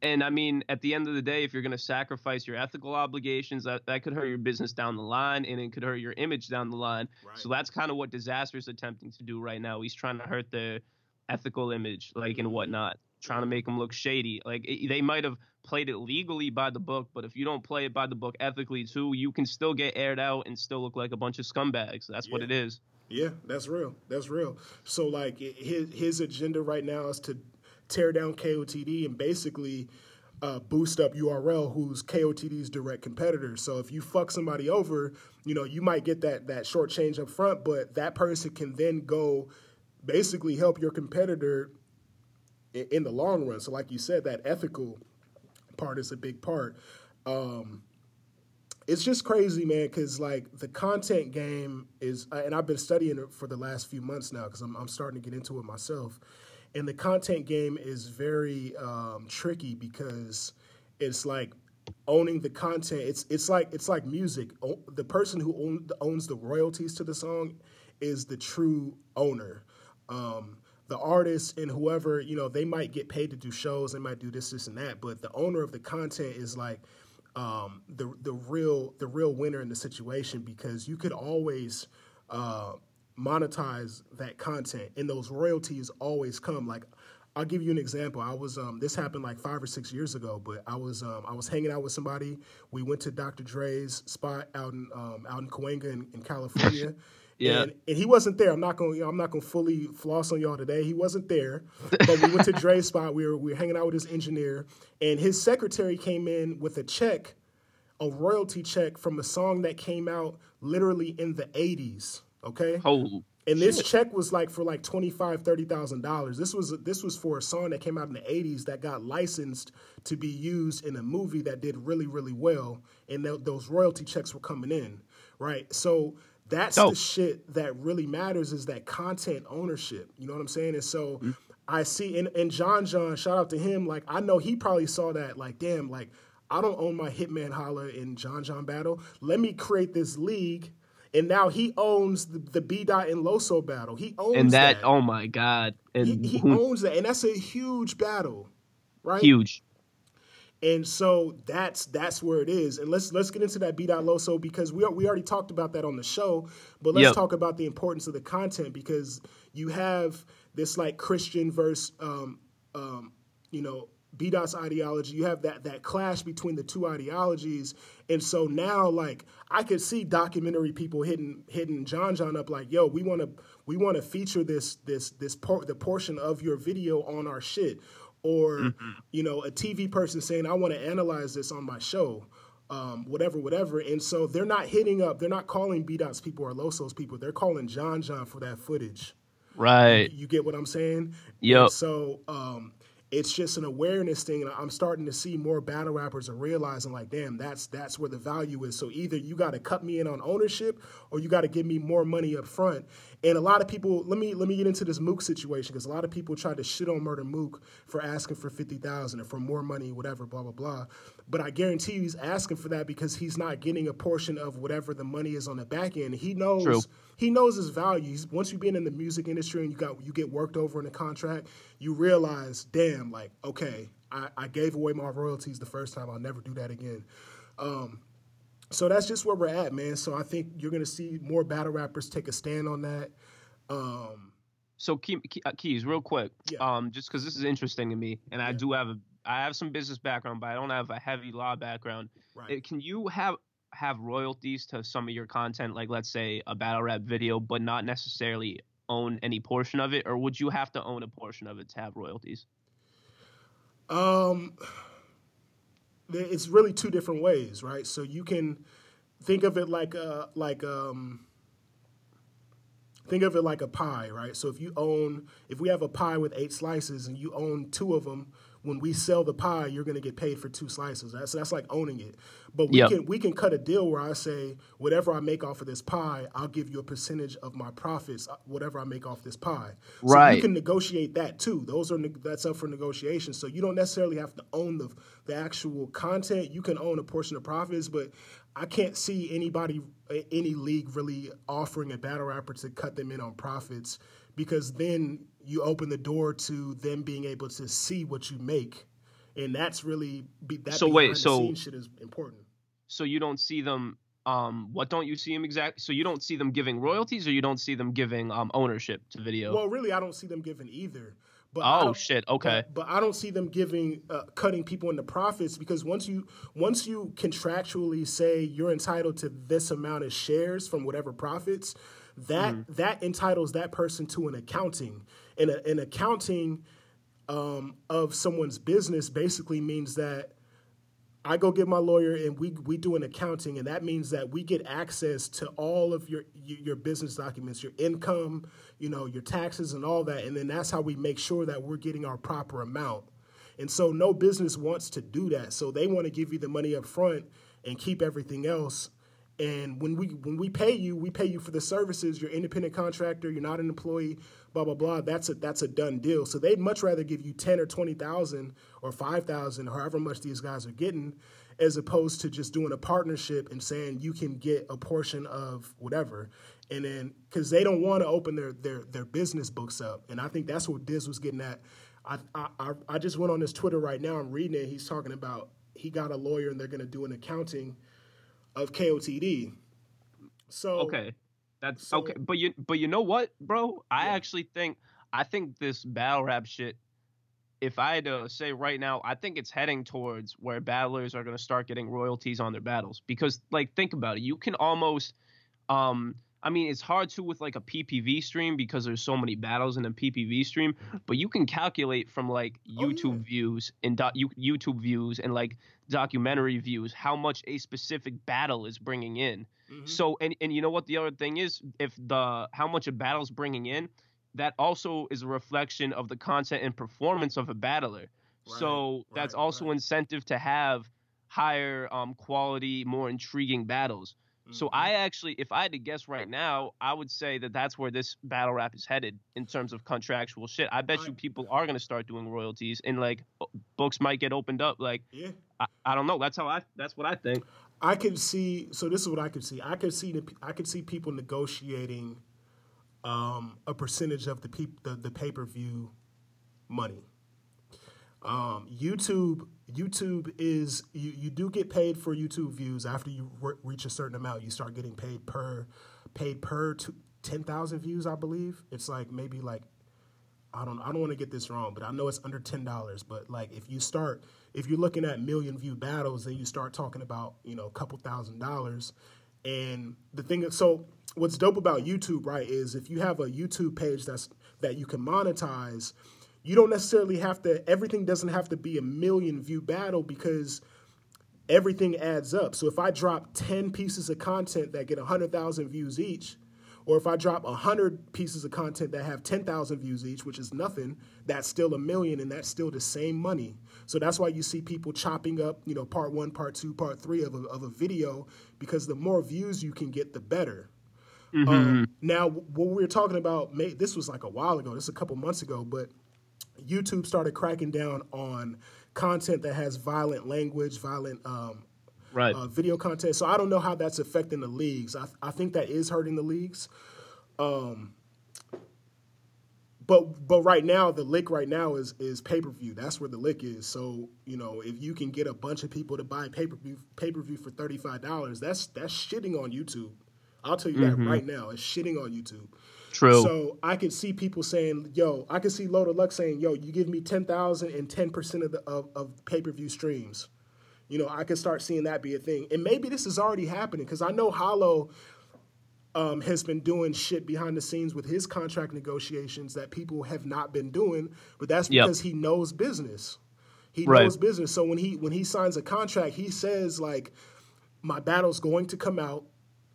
and I mean, at the end of the day, if you're gonna sacrifice your ethical obligations, that, that could hurt your business down the line, and it could hurt your image down the line. So that's kind of what Dizaster is attempting to do right now. He's trying to hurt their ethical image, like and whatnot, trying to make them look shady. Like it, they might have played it legally by the book, but if you don't play it by the book ethically too, you can still get aired out and still look like a bunch of scumbags. That's what it is. Yeah, that's real. That's real. So like his his agenda right now is to tear down KOTD and basically uh, boost up URL, who's KOTD's direct competitor. So if you fuck somebody over, you know you might get that that short change up front, but that person can then go basically help your competitor in, in the long run. So like you said, that ethical part is a big part. Um, it's just crazy, man, because like the content game is, uh, and I've been studying it for the last few months now because I'm, I'm starting to get into it myself. And the content game is very um, tricky because it's like owning the content. It's it's like it's like music. O- The person who own, owns the royalties to the song is the true owner. Um, the artist and whoever you know they might get paid to do shows, they might do this, this, and that, but the owner of the content is like um, the the real the real winner in the situation because you could always uh, monetize that content and those royalties always come like I'll give you an example. I was um, this happened like five or six years ago, but I was um, I was hanging out with somebody. We went to Dr. Dre's spot out in um, out in Cahuenga in, in California. (laughs) Yeah. And, and he wasn't there. I'm not going. I'm not going to fully floss on y'all today. He wasn't there. But we went to (laughs) Dre's spot. We were we were hanging out with his engineer, and his secretary came in with a check, a royalty check from a song that came out literally in the 80s. Okay. Oh, And this check was like for like twenty five, thirty thousand dollars. This was this was for a song that came out in the eighties that got licensed to be used in a movie that did really really well, and th- those royalty checks were coming in, right? So that's the shit that really matters is that content ownership. You know what I'm saying? And so mm-hmm. I see, and, and John John, shout out to him. Like I know he probably saw that. Like damn, like I don't own my Hitman Holla in John John battle. Let me create this league. And now he owns the, the B Dot and Loso battle. He owns and that, oh my god, and he, he (laughs) owns that, and that's a huge battle, right? huge. And so that's that's where it is. And let's let's get into that B dot Loso because we are, we already talked about that on the show, but let's Yep. talk about the importance of the content because you have this like Christian verse, um, um, you know, B dot's ideology. You have that that clash between the two ideologies, and so now like I could see documentary people hitting hitting John John up like, yo, we want to we want to feature this this this por- the portion of your video on our shit or you know a tv person saying i want to analyze this on my show um, whatever whatever. And so they're not hitting up they're not calling b-dots people or losos people. They're calling john john for that footage. Right. you get what i'm saying? Yep. And so um, it's just an awareness thing and i'm starting to see more battle rappers are realizing like damn that's that's where the value is. So either you got to cut me in on ownership or you got to give me more money up front and a lot of people let me let me get into this mook situation because a lot of people tried to shit on murda mook for asking for 50000 or for more money whatever blah blah blah. But i guarantee you he's asking for that because he's not getting a portion of whatever the money is on the back end. He knows True. He knows his values. Once you've been in the music industry and you got you get worked over in a contract, you realize, damn, like okay, I, I gave away my royalties the first time. I'll never do that again. Um, so that's just where we're at, man. So I think you're gonna see more battle rappers take a stand on that. Um, So Key, Key, uh, keys, real quick, Yeah. um, just because this is interesting to me, and I do have a, I have some business background, but I don't have a heavy law background. Right. Uh, Can you have have royalties to some of your content, like let's say a battle rap video, but not necessarily own any portion of it, or would you have to own a portion of it to have royalties? Um, it's really two different ways, right? So you can think of it like a like um think of it like a pie, right? So if you own if we have a pie with eight slices and you own two of them, when we sell the pie, you're going to get paid for two slices. That's that's like owning it. But we Yep. can we can cut a deal where I say whatever I make off of this pie, I'll give you a percentage of my profits, uh, whatever I make off this pie. So you can negotiate that too. Those are that's up for negotiation. So you don't necessarily have to own the the actual content. You can own a portion of profits, but I can't see anybody any league really offering a battle rapper to cut them in on profits because then you open the door to them being able to see what you make. And that's really be, that So wait, so- shit is important. So you don't see them. Um, what don't you see them exact? So you don't see them giving royalties, or you don't see them giving um ownership to video. Well, really, I don't see them giving either. But oh shit. Okay. But, but I don't see them giving uh, cutting people into profits because once you once you contractually say you're entitled to this amount of shares from whatever profits, that Mm-hmm. that entitles that person to an accounting. And an accounting um, of someone's business basically means that I go get my lawyer and we we do an accounting, and that means that we get access to all of your your business documents, your income, you know, your taxes and all that, and then that's how we make sure that we're getting our proper amount. And so no business wants to do that, so they want to give you the money up front and keep everything else. And when we when we pay you, we pay you for the services. You're independent contractor. You're not an employee. Blah blah blah. That's a that's a done deal. So they'd much rather give you ten or twenty thousand or five thousand, however much these guys are getting, as opposed to just doing a partnership and saying you can get a portion of whatever. And then because they don't want to open their their their business books up, and I think that's what Diz was getting at. I I I- just went on his Twitter right now. I'm reading it. He's talking about he got a lawyer and they're going to do an accounting of KOTD. So Okay, that's So- okay. But you but you know what, bro? I Yeah. actually think I think this battle rap shit. If I had to say right now, I think it's heading towards where battlers are going to start getting royalties on their battles because, like, think about it. You can almost, um, I mean, it's hard to with like a PPV stream because there's so many battles in a PPV stream, but you can calculate from like Oh, YouTube yeah. views and do- YouTube views and like documentary views how much a specific battle is bringing in. Mhm. So and and you know what the other thing is if the how much a battle's bringing in, that also is a reflection of the content and performance of a battler. so that's right, also right. incentive to have higher um, quality, more intriguing battles. So Mm-hmm. I actually, if I had to guess right now, I would say that that's where this battle rap is headed in terms of contractual shit. I bet you people are gonna start doing royalties and like books might get opened up. Like yeah. I, I don't know. That's how I. That's what I think. I can see. So this is what I can see. I can see. The, I can see people negotiating um, a percentage of the peop, the, the pay per view money. Um, YouTube. YouTube is you, you do get paid for YouTube views after you re- reach a certain amount. You start getting paid per paid per two, ten thousand views. I believe it's like maybe like I don't I don't want to get this wrong, but I know it's under ten dollars. But like if you start if you're looking at million view battles, then you start talking about you know a couple thousand dollars. And the thing is, so what's dope about YouTube, right, is if you have a YouTube page that's that you can monetize, you don't necessarily have to. Everything doesn't have to be a million view battle because everything adds up. So if I drop 10 pieces of content that get 100,000 views each, or if I drop 100 pieces of content that have 10,000 views each, which is nothing, that's still a million and that's still the same money. So that's why you see people chopping up, you know, part one, part two, part three of a, of a video because the more views you can get, the better. Um, now, what we were talking about, may, this was like a while ago, this is a couple months ago, but YouTube started cracking down on content that has violent language, violent um, Right. uh, video content. So I don't know how that's affecting the leagues. I, I think that is hurting the leagues. Um, but but right now the lick right now is is pay per view. That's where the lick is. So you know if you can get a bunch of people to buy pay per view pay per view for thirty five dollars, that's that's shitting on YouTube. I'll tell you that right now. It's shitting on YouTube. True. So I could see people saying, "Yo," I could see Loaded Lux saying, "Yo, you give me ten thousand and ten percent of the of, of pay per view streams." You know, I could start seeing that be a thing, and maybe this is already happening because I know Hollow um, has been doing shit behind the scenes with his contract negotiations that people have not been doing, but that's Yep. because he knows business. He Right. knows business. So when he when he signs a contract, he says like, "My battle's going to come out,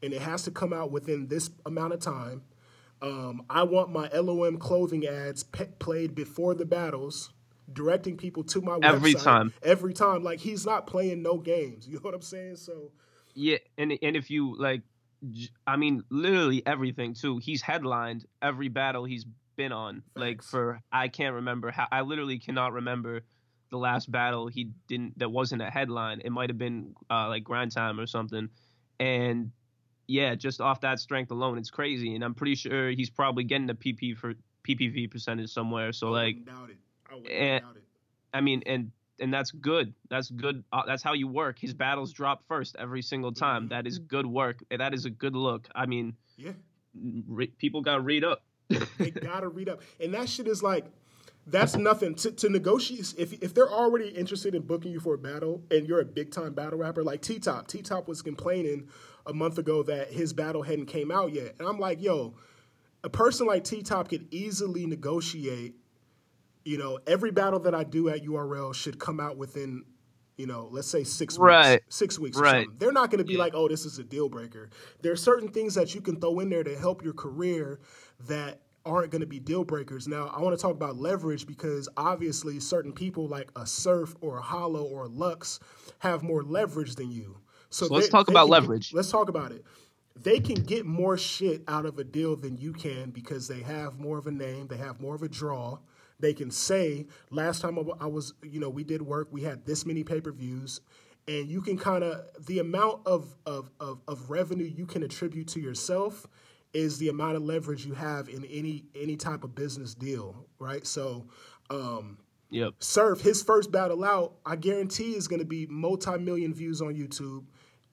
and it has to come out within this amount of time." Um, I want my LOM clothing ads pe- played before the battles, directing people to my website. Every website time. Every time, like he's not playing no games. You know what I'm saying? So Yeah, and and if you like, I mean, literally everything too. He's headlined every battle he's been on. Like for I can't remember how. I literally cannot remember the last battle he didn't that wasn't a headline. It might have been uh, like grind time or something, and yeah, just off that strength alone, it's crazy. And I'm pretty sure he's probably getting a PP for PPV percentage somewhere. So I like, doubt it. I wouldn't eh, doubt it. I mean, and and that's good. That's good. Uh, that's how you work. His battles drop first every single time. Mhm. That is good work. That is a good look. I mean, Yeah. re- people got to read up. (laughs) They gotta read up, and that shit is like, that's nothing to, to negotiate. If if they're already interested in booking you for a battle, and you're a big time battle rapper like T Top, T Top was complaining a month ago that his battle hadn't came out yet, and I'm like, yo, a person like T Top could easily negotiate. You know, every battle that I do at URL should come out within, you know, let's say six Right. weeks. Six weeks, Right. They're not going to be Yeah. like, oh, this is a deal breaker. There are certain things that you can throw in there to help your career that aren't going to be deal breakers. Now, I want to talk about leverage because obviously certain people like a Surf or a Hollow or a Lux have more leverage than you. So let's talk about can leverage. Get, let's talk about it. They can get more shit out of a deal than you can because they have more of a name, they have more of a draw. They can say, last time I was, you know, we did work, we had this many pay per views, and you can kind of the amount of, of of of revenue you can attribute to yourself is the amount of leverage you have in any any type of business deal, right? So, um, Yep. Surf, his first battle out, I guarantee is going to be multi-million views on YouTube,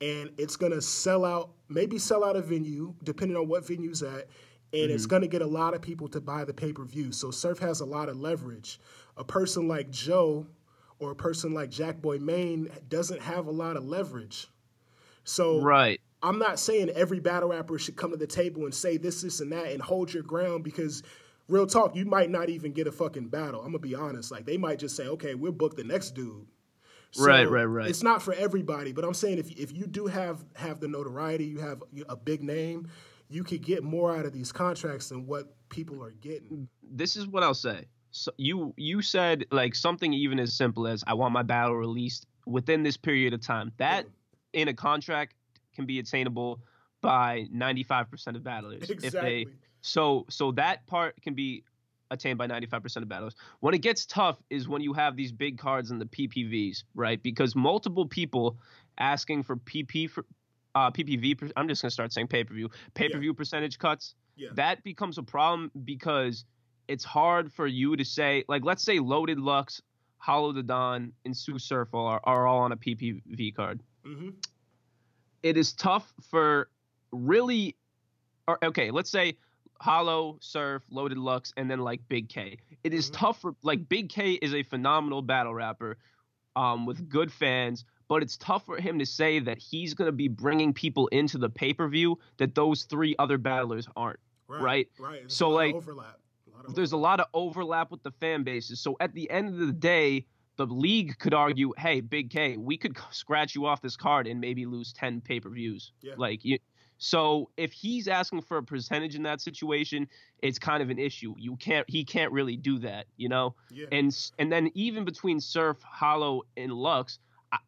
and it's going to sell out, maybe sell out a venue, depending on what venue's at, and it's mm-hmm. going to get a lot of people to buy the pay-per-view. So Surf has a lot of leverage. A person like Joe or a person like Jack Boy Maine doesn't have a lot of leverage. So Right. I'm not saying every battle rapper should come to the table and say this, this, and that and hold your ground because real talk, you might not even get a fucking battle. I'm gonna be honest. Like they might just say, okay, we'll book the next dude. So Right, right, right. It's not for everybody, but I'm saying if if you do have have the notoriety, you have a big name, you could get more out of these contracts than what people are getting. This is what I'll say. So you you said like something even as simple as I want my battle released within this period of time. That in a contract can be attainable by 95% of battlers if they Exactly. so so that part can be attained by 95% of battles. When it gets tough is when you have these big cards in the PPVs, right? Because multiple people asking for PP for uh, PPV. I'm just gonna start saying pay per view. Pay per view percentage cuts. Yeah. That becomes a problem because it's hard for you to say like let's say Loaded Lux, Hollow the Don, and Tsu Surf are, are all on a PPV card Mm-hmm. it is tough for really or okay let's say hollow surf loaded lux and then like big k it is tough for like big k is a phenomenal battle rapper um with good fans but it's tough for him to say that he's going to be bringing people into the pay-per-view that those three other battlers aren't right, Right. There's So, a lot of like, overlap. A there's a lot of overlap with the fan bases. So at the end of the day, the league could argue, "Hey, Big K, we could scratch you off this card and maybe lose 10 pay-per-views." Yeah. Like you so if he's asking for a percentage in that situation, it's kind of an issue. You can't he can't really do that, you know? Yeah. And and then even between Surf, Hollow and Lux,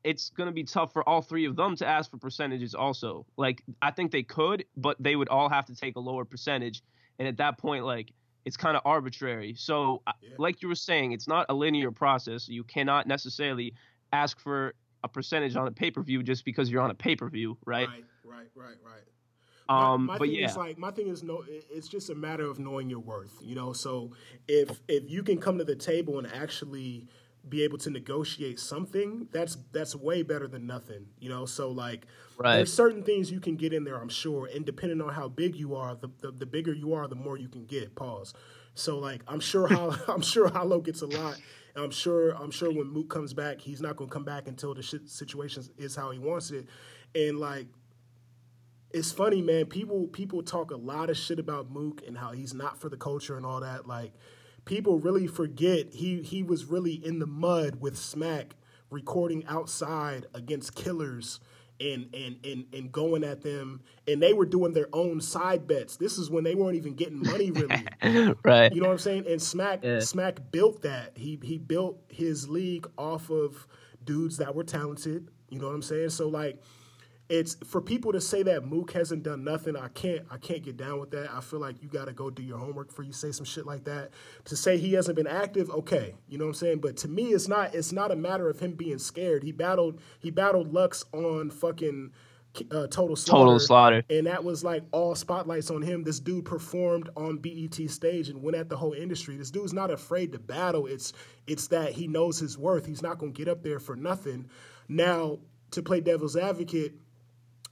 it's going to be tough for all three of them to ask for percentages also. Like I think they could, but they would all have to take a lower percentage and at that point like it's kind of arbitrary. So, I- like you were saying, it's not a linear process. You cannot necessarily ask for a percentage on a pay per view just because you're on a pay per view, right? Right, right, right, right. My- Um, my but thing yeah, is like my thing is no, it's just a matter of knowing your worth, you know. So if if you can come to the table and actually be able to negotiate something, that's that's way better than nothing, you know. So like, Right. there's certain things you can get in there, I'm sure, and depending on how big you are, the the, the bigger you are, the more you can get. Pause. So like, I'm sure how (laughs) I'm sure Hollow gets a lot. I'm sure I'm sure when Mook comes back, he's not gonna come back until the shit situation is how he wants it, and like it's funny, man. People people talk a lot of shit about Mook and how he's not for the culture and all that. Like, people really forget he he was really in the mud with Smack recording outside against killers and and and and going at them and they were doing their own side bets. This is when they weren't even getting money really. (laughs) right. You know what I'm saying? And Smack Smack built that. He he built his league off of dudes that were talented. You know what I'm saying? So like it's for people to say that Mook hasn't done nothing. I can't. I can't get down with that. I feel like you got to go do your homework before you say some shit like that. To say he hasn't been active, okay, you know what I'm saying. But to me, it's not. It's not a matter of him being scared. He battled. He battled Lux on fucking uh, Total Slaughter. Total Slaughter. And that was like all spotlights on him. This dude performed on BET stage and went at the whole industry. This dude's not afraid to battle. It's it's that he knows his worth. He's not gonna get up there for nothing. Now, to play devil's advocate,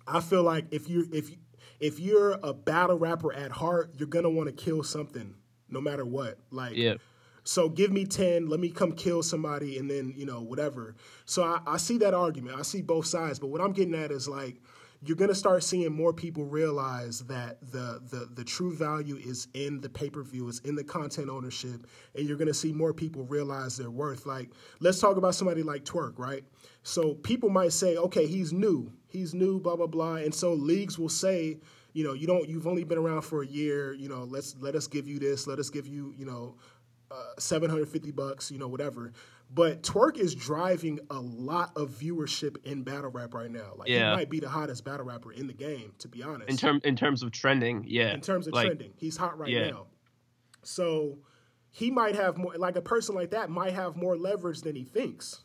I feel like if you if you- if you're a battle rapper at heart, you're gonna want to kill something, no matter what. Like Yeah. so give me 10, let me come kill somebody, and then, you know, whatever. So I, I see that argument. I see both sides. But what I'm getting at is like, you're gonna start seeing more people realize that the the the true value is in the pay-per-view, is in the content ownership, and you're gonna see more people realize their worth. Like, let's talk about somebody like Twork, right? So people might say, okay, he's new, he's new, blah blah blah, and so leagues will say, you know, you don't, you've only been around for a year, you know, let's let us give you this, let us give you, you know, uh, 750 bucks, you know, whatever. But twork is driving a lot of viewership in battle rap right now. Like Yeah. he might be the hottest battle rapper in the game, to be honest. In term in terms of trending, yeah. in terms of Like, trending. He's hot right yeah. now. So he might have more like a person like that might have more leverage than he thinks.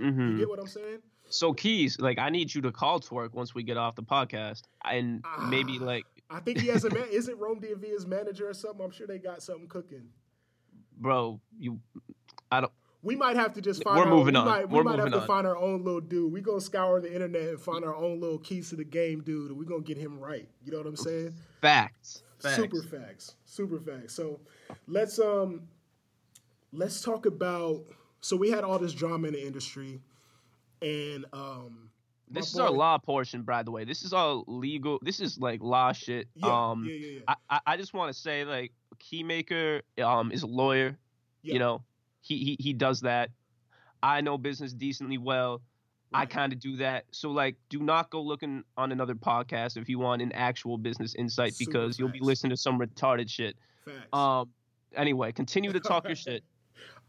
Mm-hmm. You get what I'm saying? So keys, like I need you to call Twork once we get off the podcast, and maybe Ah. like, I think he has a (laughs) man. Isn't Rome DMV his manager or something? I'm sure they got something cooking. bro, you, I don't. We might have to just find. We're our, moving we on. Might, we We're might have moving to on. find our own little dude. We gonna scour the internet and find our own little keys to the game dude, and we gonna get him right. You know what I'm saying? Facts. Facts. Super facts. Super facts. So let's um let's talk about so we had all this drama in the industry and um my This is our law portion, by the way. This is all legal. This is like law shit. Yeah, um, yeah, yeah, yeah. I, I, I just want to say, like, Keymaker um is a lawyer. Yeah. You know, he, he he does that. I know business decently well. I kind of do that. So like, do not go looking on another podcast if you want an actual business insight Super because you'll be listening to some retarded shit. Facts. Um. Anyway, continue to talk your (laughs) shit.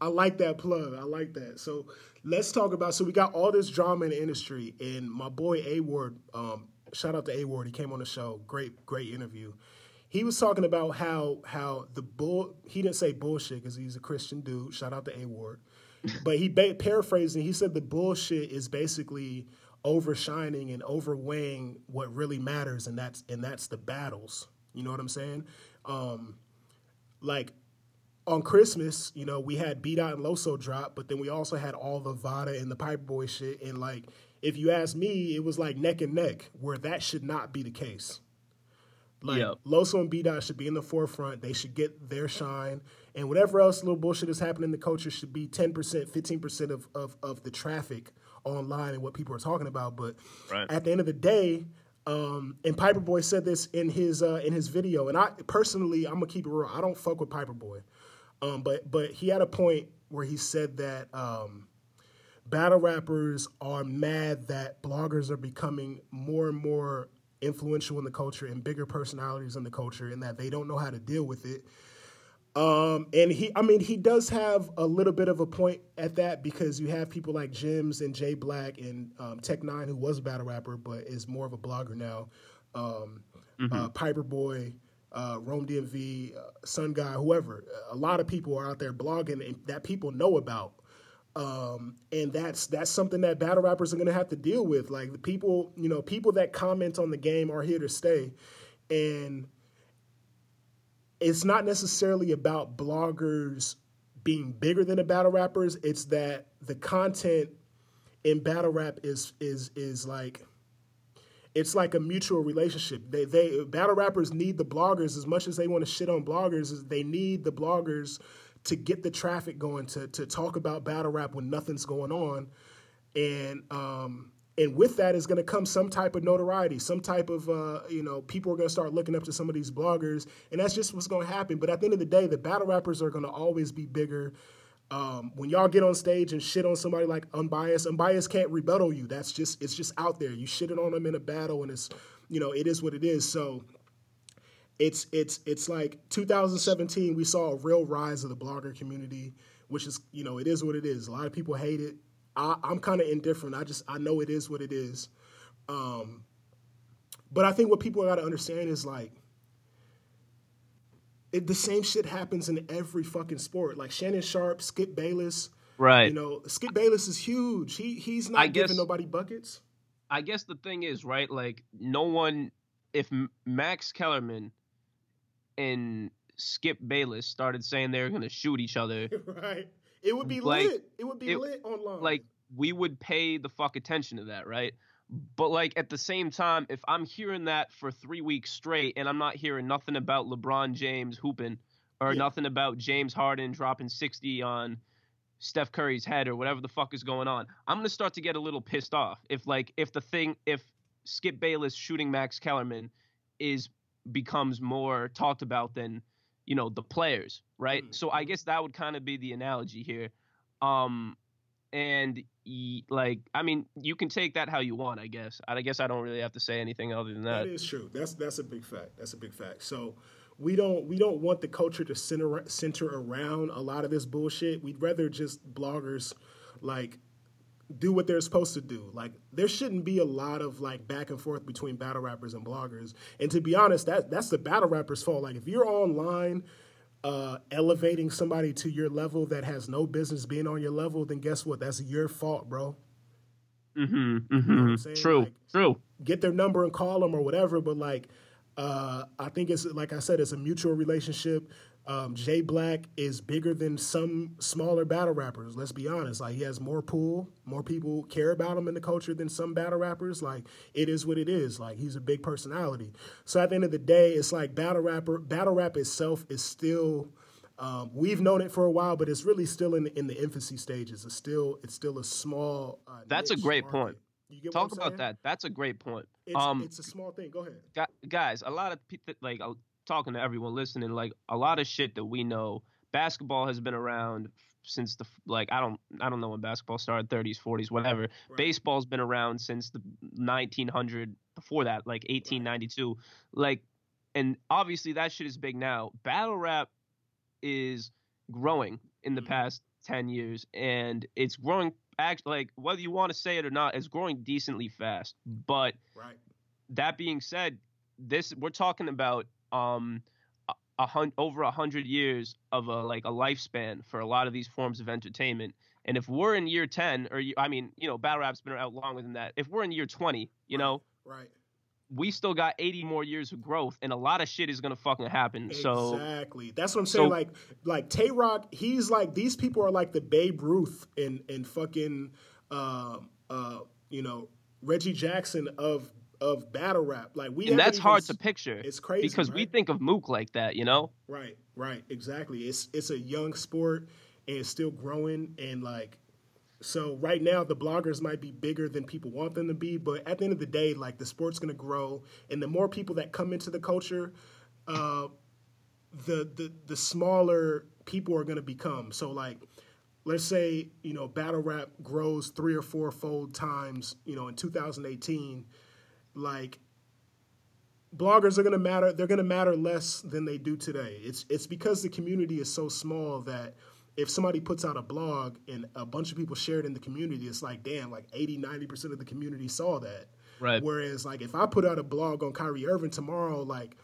I like that plug. I like that. So let's talk about. So we got all this drama in the industry, and my boy A Ward. Um, shout out to A Ward. He came on the show. Great, great interview. He was talking about how how the bull. He didn't say bullshit because he's a Christian dude. Shout out to A Ward. (laughs) But he ba- paraphrasing. He said the bullshit is basically overshining and overweighing what really matters, and that's and that's the battles. You know what I'm saying? Um, like on Christmas, you know, we had B Dot and Loso drop, but then we also had all the Vada and the Piper Boy shit. And like, if you ask me, it was like neck and neck, where that should not be the case. Like Yep. Loso and B Dot should be in the forefront. They should get their shine, and whatever else little bullshit is happening in the culture should be ten percent, fifteen percent of, of of the traffic online and what people are talking about. But Right. at the end of the day, um, and Piper Boy said this in his uh, in his video, and I personally, I'm gonna keep it real. I don't fuck with Piper Boy, um, but but he had a point where he said that um, battle rappers are mad that bloggers are becoming more and more influential in the culture and bigger personalities in the culture, and that they don't know how to deal with it. Um, and he, I mean, he does have a little bit of a point at that because you have people like Jims and Jay Black and um, Tech Nine, who was a battle rapper but is more of a blogger now. Um, uh, Piper Boy, uh, Rome DMV, uh, Sun Guy, whoever. A lot of people are out there blogging and that people know about. Um, and that's that's something that battle rappers are gonna have to deal with. Like the people, you know, people that comment on the game are here to stay, and it's not necessarily about bloggers being bigger than the battle rappers. It's that the content in battle rap is is is like it's like a mutual relationship. They they battle rappers need the bloggers as much as they want to shit on bloggers. They need the bloggers to get the traffic going to to talk about battle rap when nothing's going on, and um and with that is going to come some type of notoriety, some type of uh, you know people are going to start looking up to some of these bloggers, and that's just what's going to happen. But at the end of the day, the battle rappers are going to always be bigger. Um, when y'all get on stage and shit on somebody like Unbiased, Unbiased can't rebuttal you. That's just it's just out there. You shitted on them in a battle, and it's you know it is what it is. So it's it's it's like 2017. We saw a real rise of the blogger community, which is you know it is what it is. A lot of people hate it. I, I'm kind of indifferent. I just I know it is what it is. Um, but I think what people got to understand is like it, the same shit happens in every fucking sport. Like Shannon Sharpe, Skip Bayless. Right. You know, Skip Bayless is huge. He he's not I giving guess- nobody buckets. I guess the thing is, right? Like, no one, if Max Kellerman and Skip Bayless started saying they were going to shoot each other, (laughs) right. It would be Like, lit. It would be it- lit online. like, we would pay the fuck attention to that, right? But, like, at the same time, if I'm hearing that for three weeks straight and I'm not hearing nothing about LeBron James hooping or Yeah. nothing about James Harden dropping 60 on Steph Curry's head or whatever the fuck is going on, I'm gonna start to get a little pissed off. If like if the thing if Skip Bayless shooting Max Kellerman is becomes more talked about than you know the players, right? Mm, So I guess that would kind of be the analogy here. Um, and like I mean, you can take that how you want. I guess. I guess I don't really have to say anything other than That that. is true. That's that's a big fact. That's a big fact. So we don't we don't want the culture to center center around a lot of this bullshit. We'd rather just bloggers like do what they're supposed to do. Like there shouldn't be a lot of like back and forth between battle rappers and bloggers. And to be honest, that that's the battle rappers' fault. Like if you're online uh, elevating somebody to your level that has no business being on your level, then guess what? That's your fault, bro. Mm-hmm. Mm-hmm. True. Like- True. Get their number and call them or whatever. But like, uh, I think it's like I said, it's a mutual relationship. Um, Jay Black is bigger than some smaller battle rappers. Let's be honest. Like he has more pull, more people care about him in the culture than some battle rappers. Like it is what it is. Like he's a big personality. So at the end of the day, it's like battle rapper, battle rap itself is still. Um, we've known it for a while, but it's really still in the, in the infancy stages. It's still it's still a small. Uh, That's a great market. point. Talk about that. That's a great point. It's, um, it's a small thing. Go ahead. guys, a lot of people like talking to everyone listening, like a lot of shit that we know. Basketball has been around since the like I don't I don't know when basketball started, 30s, 40s, whatever. Baseball's been around since the 1900 before that, like 1892. Like, and obviously that shit is big now. Battle rap is growing in the Mhm. past 10 years, and it's growing. Act like whether you want to say it or not, it's growing decently fast. But Right. that being said, this we're talking about um a, a hun- over a hundred years of a like a lifespan for a lot of these forms of entertainment. And if we're in year ten, or I mean, you know, battle rap's been out longer than that. If we're in year twenty, you know, Right. we still got eighty more years of growth, and a lot of shit is gonna fucking happen. So exactly. That's what I'm saying. so- like, like Tay Roc, he's like these people are like the Babe Ruth and and fucking, uh, uh, you know, Reggie Jackson of of battle rap. Like we, and that's even hard to picture. It's crazy because we think of Mook like that, you know. Right, right, exactly. It's it's a young sport and it's still growing and like so right now the bloggers might be bigger than people want them to be, but at the end of the day, like the sport's gonna grow and the more people that come into the culture, uh, the the the smaller people are gonna become. So like let's say, you know, battle rap grows three or four fold times, you know, in 2018, like bloggers are going to matter they're going to matter less than they do today. It's it's because the community is so small that if somebody puts out a blog and a bunch of people share it in the community it's like damn like 80 90% of the community saw that. Right. whereas like if i put out a blog on Kyrie Irving tomorrow like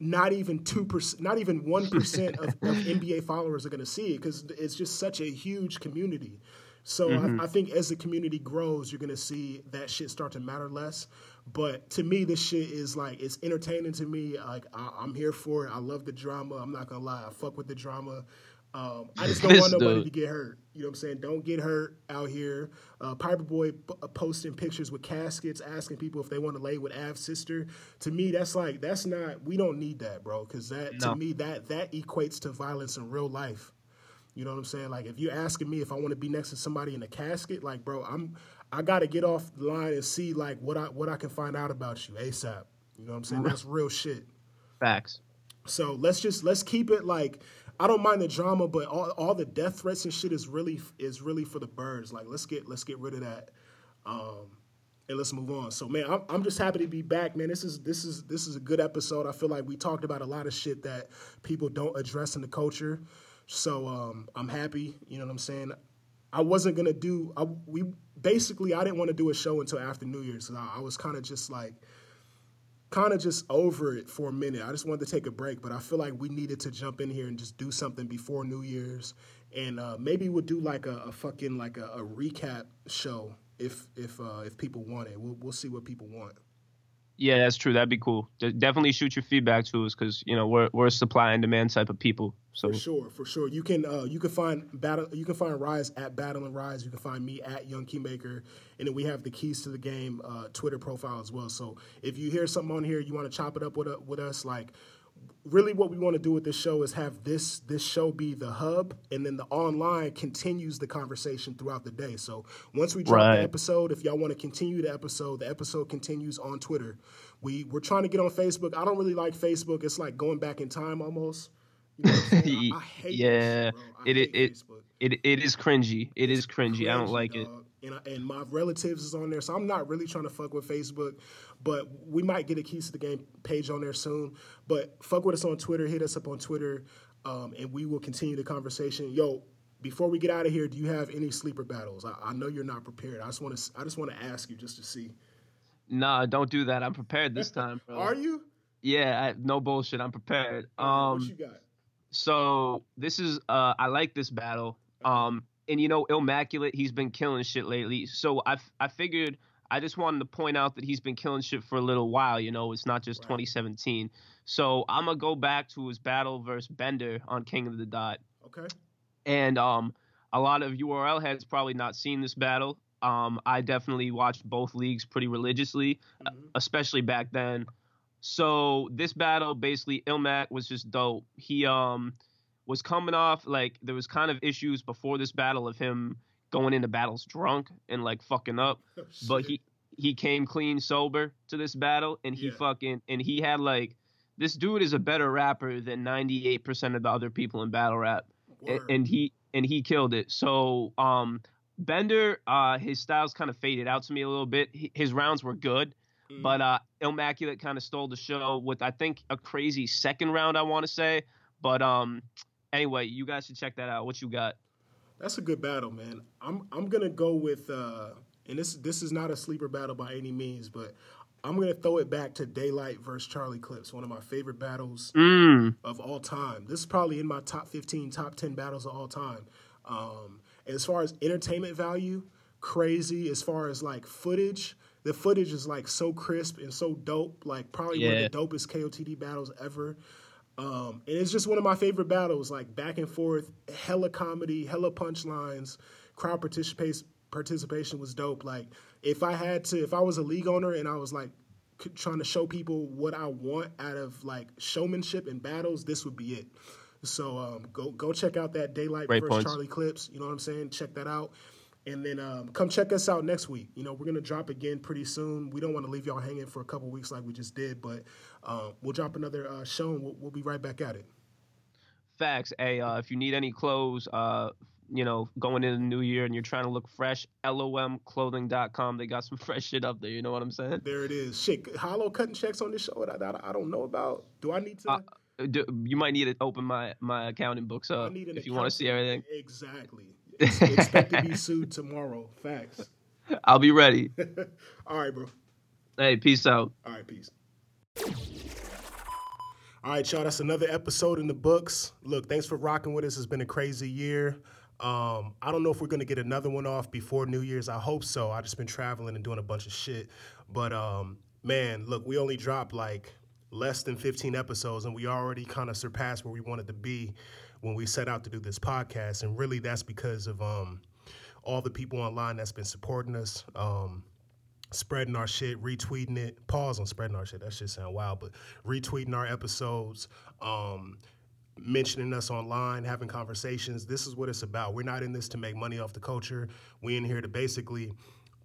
not even 2% not even 1% of, of (laughs) nba followers are going to see it because it's just such a huge community so I, I think as the community grows, you're gonna see that shit start to matter less. But to me, this shit is like it's entertaining to me. Like I, I'm here for it. I love the drama. I'm not gonna lie. I fuck with the drama. Um, I just don't (laughs) want nobody dude. to get hurt. You know what I'm saying? Don't get hurt out here. Uh, Piper Boy p- uh, posting pictures with caskets, asking people if they want to lay with Av's sister. To me, that's like that's not. We don't need that, bro. Because that No. to me that that equates to violence in real life. You know what I'm saying? Like if you're asking me if I want to be next to somebody in a casket, like bro, I'm I gotta get off the line and see like what I what I can find out about you ASAP. You know what I'm saying? That's real shit. Facts. So let's just let's keep it like I don't mind the drama, but all, all the death threats and shit is really is really for the birds. Like let's get let's get rid of that, um, and let's move on. So man, I'm, I'm just happy to be back, man. This is this is this is a good episode. I feel like we talked about a lot of shit that people don't address in the culture. So um, I'm happy. You know what I'm saying? I wasn't gonna do. I, we basically I didn't want to do a show until after New Year's. I, I was kind of just like kind of just over it for a minute. I just wanted to take a break, but I feel like we needed to jump in here and just do something before New Year's, and uh, maybe we'll do like a, a fucking like a, a recap show if if uh, if people want it. We'll we'll see what people want. Yeah, that's true. That'd be cool. De- definitely shoot your feedback to us because you know we're we're a supply and demand type of people. So For sure, for sure. You can uh, you can find battle you can find Rise at Battle and Rise. You can find me at Young Keymaker, and then we have the Keys to the Game uh, Twitter profile as well. So if you hear something on here, you want to chop it up with uh, with us, like really what we want to do with this show is have this this show be the hub, and then the online continues the conversation throughout the day. So once we drop Right. the episode, if y'all want to continue the episode, the episode continues on Twitter. We we're trying to get on Facebook. I don't really like Facebook. It's like going back in time almost. You know I'm? I, I (laughs) yeah, it hate it it it is cringy. It is cringy. I don't Cringy, like it. And I, and my relatives is on there. So I'm not really trying to fuck with Facebook, but we might get a keys to the game page on there soon. But fuck with us on Twitter. Hit us up on Twitter, um, and we will continue the conversation. Yo, before we get out of here, do you have any sleeper battles? I, I know you're not prepared. I just want to I just want to ask you just to see. Nah, don't do that. I'm prepared this (laughs) time, bro. Are you? Yeah, I, no bullshit. I'm prepared. what Um, you got? so this is uh, I like this battle. Um, and you know, Illmaculate, he's been killing shit lately. So I, I figured I just wanted to point out that he's been killing shit for a little while. You know, it's not just 2017. So I'm gonna go back to his battle versus Bender on King of the Dot. Okay. and um, a lot of URL heads probably not seen this battle. Um, I definitely watched both leagues pretty religiously, uh, especially back then. So this battle, basically, Illmac was just dope. He um was coming off like there was kind of issues before this battle of him going into battles drunk and like fucking up, (laughs) but he he came clean sober to this battle and he Yeah. fucking and he had like this dude is a better rapper than 98% of the other people in battle rap a- Word. and he and he killed it. So um Bender, uh his styles kind of faded out to me a little bit. He, his rounds were good, Mm-hmm. but uh Illmaculate kind of stole the show with I think a crazy second round I want to say. But um anyway, you guys should check that out. What you got? That's a good battle, man. I'm I'm gonna go with uh and this this is not a sleeper battle by any means, but I'm gonna throw it back to Daylyt versus Charlie Clips, one of my favorite battles Mm. of all time. This is probably in my top 15, top 10 battles of all time. Um, as far as entertainment value, crazy. As far as like footage, the footage is like so crisp and so dope. Like probably one of the dopest KOTD battles ever. Um, and it's just one of my favorite battles, like back and forth, hella comedy, hella punchlines, crowd participation participation was dope. Like if I had to, if I was a league owner and I was like trying to show people what I want out of like showmanship and battles, this would be it. So um, go go check out that Daylyt Great versus points. Charlie clips. You know what I'm saying? Check that out. And then um, come check us out next week. You know, we're gonna drop again pretty soon. We don't want to leave y'all hanging for a couple weeks like we just did, but uh, we'll drop another uh, show and we'll, we'll be right back at it. Facts. Hey, uh, if you need any clothes, uh, you know, going into the new year and you're trying to look fresh, lomclothing.com. They got some (laughs) fresh shit up there. You know what I'm saying? There it is. Shit, Hollow cutting checks on this show that I, I don't know about. Do I need to? Uh, Do, you might need to open my my accounting books up if you want to see everything. Exactly. Ex- Expect to be (laughs) sued tomorrow. Facts. (laughs) I'll be ready. (laughs) All right, bro. hey, peace out. All right, peace. All right, y'all. That's another episode in the books. Look, thanks for rocking with us. It's been a crazy year. Um, I don't know if we're gonna get another one off before New Year's. I hope so. I just been traveling and doing a bunch of shit. But um, man, look, we only dropped like less than 15 episodes, and we already kind of surpassed where we wanted to be when we set out to do this podcast. And really, that's because of um, all the people online that's been supporting us. Um, spreading our shit, retweeting it. Pause on spreading our shit. That shit sound wild, but retweeting our episodes, um, mentioning us online, having conversations. This is what it's about. We're not in this to make money off the culture. We in here to basically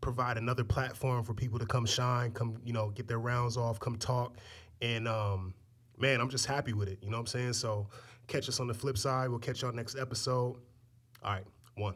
provide another platform for people to come shine, come you know get their rounds off, come talk, and um, man, I'm just happy with it. You know what I'm saying? So catch us on the flip side. We'll catch y'all next episode. All right, one.